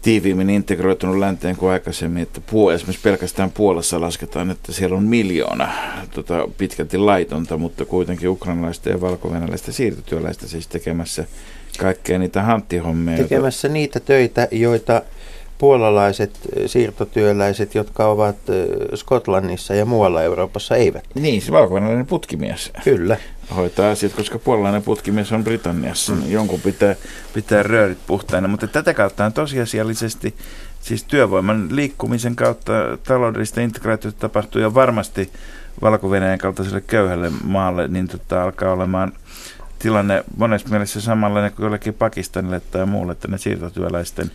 [SPEAKER 5] tiiviimmin integroitunut länteen kuin aikaisemmin, että puol- esimerkiksi pelkästään Puolassa lasketaan, että siellä on miljoona tota, pitkälti laitonta, mutta kuitenkin ukrainalaista ja valko-venäläistä siirtotyöläistä siis tekemässä kaikkea niitä hanttihommia.
[SPEAKER 4] Tekemässä joita... niitä töitä, joita puolalaiset siirtotyöläiset, jotka ovat Skotlannissa ja muualla Euroopassa, eivät.
[SPEAKER 5] Niin, se valkovenäläinen putkimies.
[SPEAKER 4] Kyllä.
[SPEAKER 5] Hoitaa asiat, koska puolalainen putkimies on Britanniassa. Mm. Jonkun pitää, pitää röörit puhtaina, mutta tätä kautta on tosiasiallisesti siis työvoiman liikkumisen kautta taloudellista integraatiota tapahtuu ja varmasti valko kaltaiselle köyhälle maalle, niin tota, alkaa olemaan tilanne monessa mielessä samanlainen kuin jollekin Pakistanille tai muulle, että ne siirtotyöläisten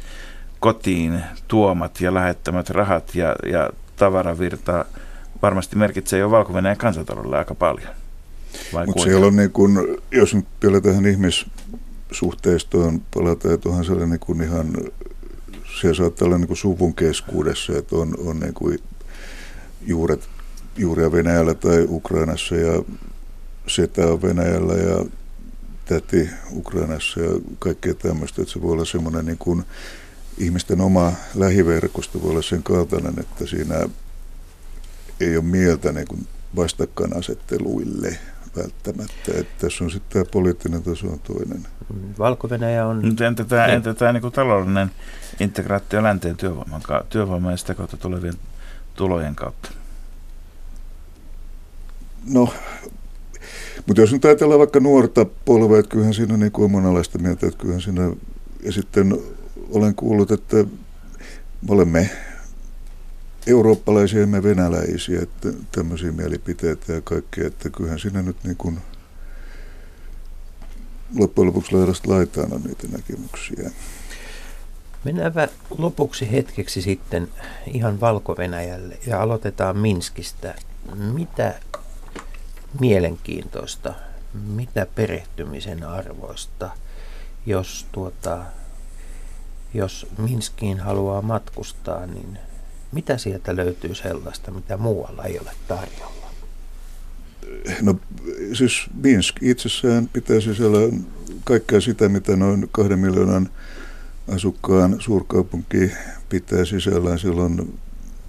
[SPEAKER 5] kotiin tuomat ja lähettämät rahat ja, ja tavaravirta varmasti merkitsee jo valko kansantaloudelle aika paljon.
[SPEAKER 6] Mutta siellä on niin kun, jos nyt vielä tähän ihmissuhteistoon palataan, että onhan sellainen niin ihan, se saattaa olla niin suvun keskuudessa, että on, on niin kuin juuret, juuria Venäjällä tai Ukrainassa ja setä on Venäjällä ja täti Ukrainassa ja kaikkea tämmöistä, että se voi olla semmoinen niin kuin ihmisten oma lähiverkosto voi olla sen kaltainen, että siinä ei ole mieltä niin kuin vastakkainasetteluille välttämättä. Että tässä on sitten tämä poliittinen taso on toinen.
[SPEAKER 4] valko on...
[SPEAKER 5] Mutta entä tämä, entä tämä niin taloudellinen integraatio länteen työvoiman, työvoiman ja sitä kautta tulevien tulojen kautta?
[SPEAKER 6] No, mutta jos nyt ajatellaan vaikka nuorta polvea, että kyllähän siinä niin kuin on monenlaista mieltä, että kyllähän siinä, ja sitten olen kuullut, että me olemme eurooppalaisia emme venäläisiä, että tämmöisiä mielipiteitä ja kaikkea, että kyllähän siinä nyt niin kuin loppujen lopuksi laidasta laitaan on niitä näkemyksiä.
[SPEAKER 4] Mennäänpä lopuksi hetkeksi sitten ihan valko ja aloitetaan Minskistä. Mitä mielenkiintoista, mitä perehtymisen arvoista, jos tuota, jos Minskiin haluaa matkustaa, niin mitä sieltä löytyy sellaista, mitä muualla ei ole tarjolla?
[SPEAKER 6] No siis Minsk itsessään pitää sisällä kaikkea sitä, mitä noin kahden miljoonan asukkaan suurkaupunki pitää sisällään. Siellä on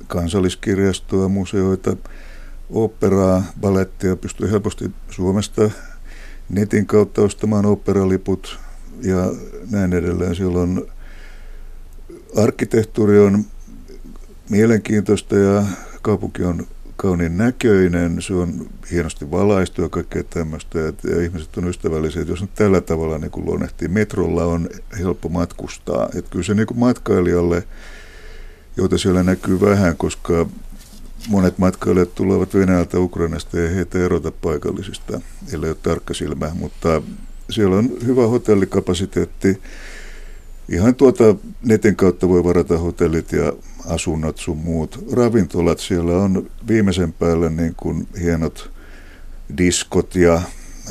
[SPEAKER 6] kansalliskirjastoa, museoita, operaa, balettia, pystyy helposti Suomesta netin kautta ostamaan operaliput ja näin edelleen. Siellä on arkkitehtuuri on mielenkiintoista ja kaupunki on kauniin näköinen, se on hienosti valaistu ja kaikkea tämmöistä, ja ihmiset on ystävällisiä. Että jos nyt tällä tavalla niin kuin luonnehtii, metrolla on helppo matkustaa. Että kyllä se niin kuin matkailijalle, joita siellä näkyy vähän, koska monet matkailijat tulevat Venäjältä, Ukrainasta ja heitä erota paikallisista, ellei ole tarkka silmä, mutta siellä on hyvä hotellikapasiteetti, Ihan tuota netin kautta voi varata hotellit ja asunnot sun muut. Ravintolat siellä on viimeisen päälle niin kuin hienot diskot ja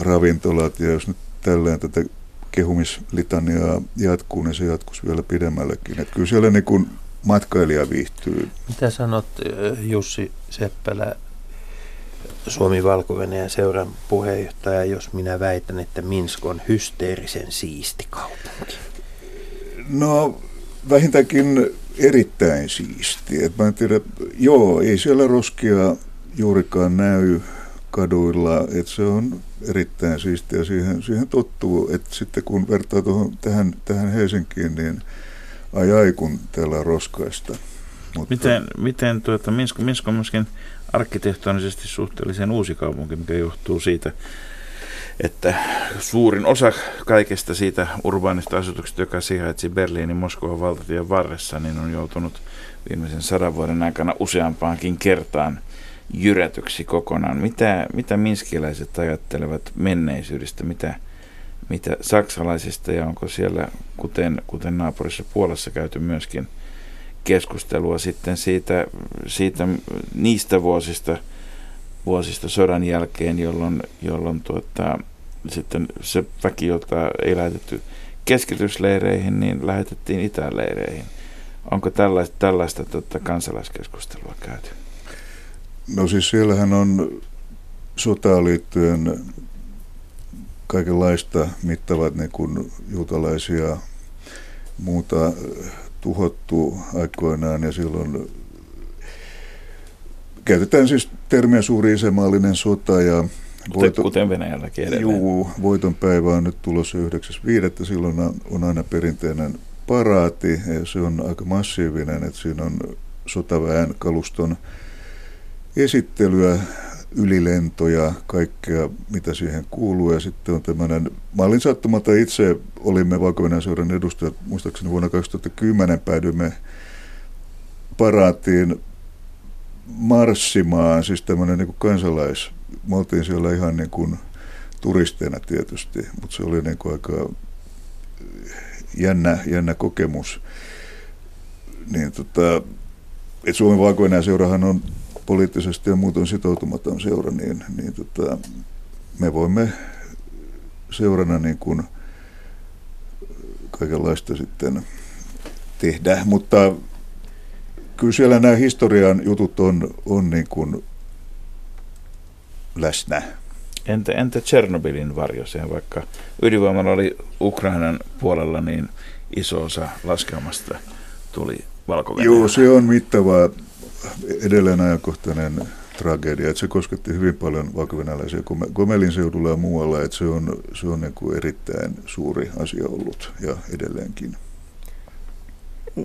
[SPEAKER 6] ravintolat. Ja jos nyt tälleen tätä kehumislitaniaa jatkuu, niin se jatkuisi vielä pidemmällekin. Että kyllä siellä niin kuin matkailija viihtyy.
[SPEAKER 4] Mitä sanot Jussi Seppälä, Suomi valko seuran puheenjohtaja, jos minä väitän, että Minsk on hysteerisen siisti kaupunki?
[SPEAKER 6] No vähintäänkin erittäin siisti. Et mä en tiedä, joo, ei siellä roskia juurikaan näy kaduilla, että se on erittäin siistiä, siihen, siihen tottuu, että sitten kun vertaa tuohon, tähän, tähän Helsinkiin, niin ai ai kun täällä on roskaista.
[SPEAKER 5] Mutta... Miten, miten tuota, Minsk, Minsk on myöskin arkkitehtonisesti suhteellisen uusi kaupunki, mikä johtuu siitä, että suurin osa kaikesta siitä urbaanista asutuksesta, joka sijaitsi Berliinin Moskovan valtatien varressa, niin on joutunut viimeisen sadan vuoden aikana useampaankin kertaan jyrätyksi kokonaan. Mitä, mitä minskiläiset ajattelevat menneisyydestä? Mitä, mitä saksalaisista ja onko siellä, kuten, kuten naapurissa Puolassa käyty myöskin keskustelua sitten siitä, siitä niistä vuosista, vuosista sodan jälkeen, jolloin, jolloin tuota, sitten se väki, jota ei lähetetty keskitysleireihin, niin lähetettiin itäleireihin. Onko tällaista, tällaista tota, kansalaiskeskustelua käyty?
[SPEAKER 6] No siis siellähän on sotaan liittyen kaikenlaista mittavat niin kuin juutalaisia muuta tuhottu aikoinaan ja silloin käytetään siis termiä suuri isämaallinen sota ja
[SPEAKER 5] Voito, kuten Venäjälläkin edelleen.
[SPEAKER 6] Juu, voiton päivä on nyt tulossa 9.5. Silloin on aina perinteinen paraati ja se on aika massiivinen, että siinä on sotaväen kaluston esittelyä, ylilentoja, kaikkea mitä siihen kuuluu. Ja sitten on tämmöinen, mä olin sattumalta itse, olimme valko seuran edustajat, muistaakseni vuonna 2010 päädyimme paraatiin marssimaan, siis tämmöinen niin kansalais, me oltiin siellä ihan niin kuin turisteina tietysti, mutta se oli niin kuin aika jännä, jännä kokemus. Niin tota, että Suomen valko seurahan on poliittisesti ja muuten sitoutumaton seura, niin, niin tota, me voimme seurana niin kuin kaikenlaista sitten tehdä, mutta kyllä siellä nämä historian jutut on, on niin kuin läsnä.
[SPEAKER 5] Entä, entä Tchernobylin varjo? Siihen vaikka ydinvoimalla oli Ukrainan puolella, niin iso osa laskelmasta tuli valko
[SPEAKER 6] Joo, se on mittava edelleen ajankohtainen tragedia. Että se kosketti hyvin paljon valko Komelin seudulla ja muualla. Että se on, se on niin kuin erittäin suuri asia ollut ja edelleenkin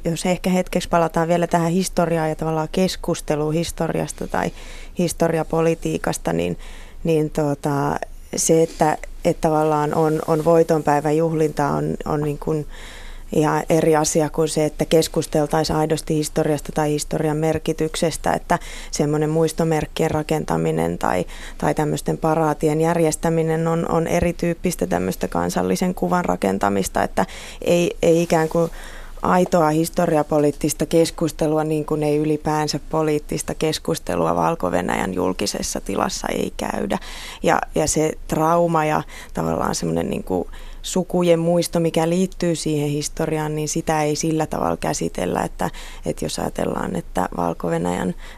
[SPEAKER 1] jos ehkä hetkeksi palataan vielä tähän historiaan ja tavallaan keskusteluun historiasta tai historiapolitiikasta, niin, niin tota, se, että, että tavallaan on, on voitonpäivän juhlinta on, on niin kuin ihan eri asia kuin se, että keskusteltaisiin aidosti historiasta tai historian merkityksestä, että semmoinen muistomerkkien rakentaminen tai, tai tämmöisten paraatien järjestäminen on, on erityyppistä tämmöistä kansallisen kuvan rakentamista, että ei, ei ikään kuin aitoa historiapoliittista keskustelua, niin kuin ei ylipäänsä poliittista keskustelua valko julkisessa tilassa ei käydä. Ja, ja se trauma ja tavallaan semmoinen niin sukujen muisto, mikä liittyy siihen historiaan, niin sitä ei sillä tavalla käsitellä, että, että jos ajatellaan, että valko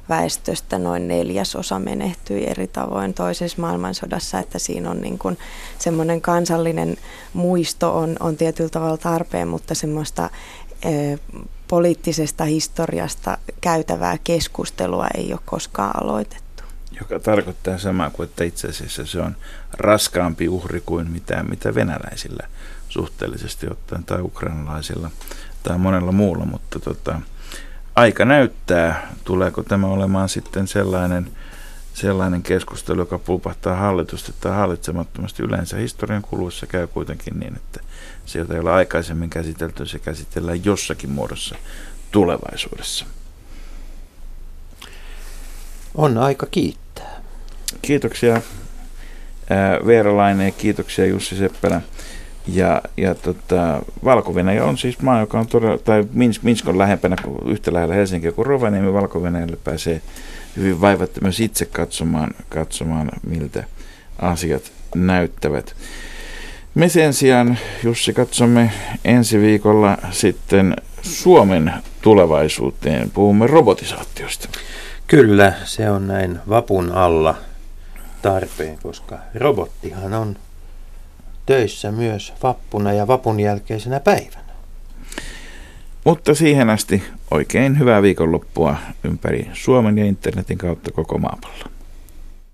[SPEAKER 1] väestöstä noin neljäsosa menehtyi eri tavoin toisessa maailmansodassa, että siinä on niin kuin semmoinen kansallinen muisto on, on tietyllä tavalla tarpeen, mutta semmoista poliittisesta historiasta käytävää keskustelua ei ole koskaan aloitettu.
[SPEAKER 5] Joka tarkoittaa samaa kuin, että itse asiassa se on raskaampi uhri kuin mitä, mitä venäläisillä suhteellisesti ottaen tai ukrainalaisilla tai monella muulla, mutta tota, aika näyttää, tuleeko tämä olemaan sitten sellainen, sellainen keskustelu, joka pulpahtaa hallitusti tai hallitsemattomasti. Yleensä historian kuluessa käy kuitenkin niin, että se, jota ei ole aikaisemmin käsitelty, se käsitellään jossakin muodossa tulevaisuudessa.
[SPEAKER 4] On aika kiittää.
[SPEAKER 5] Kiitoksia Veera Laine ja kiitoksia Jussi Seppälä. Ja, ja tota, valko on siis maa, joka on todella, tai Minsk, Minsk on lähempänä yhtä lähellä Helsinkiä kuin Rovaniemi. valko pääsee hyvin vaivatta myös itse katsomaan, katsomaan, miltä asiat näyttävät. Me sen sijaan, Jussi, katsomme ensi viikolla sitten Suomen tulevaisuuteen. Puhumme robotisaatiosta.
[SPEAKER 4] Kyllä, se on näin vapun alla tarpeen, koska robottihan on töissä myös vappuna ja vapun jälkeisenä päivänä.
[SPEAKER 5] Mutta siihen asti oikein hyvää viikonloppua ympäri Suomen ja internetin kautta koko maapallon.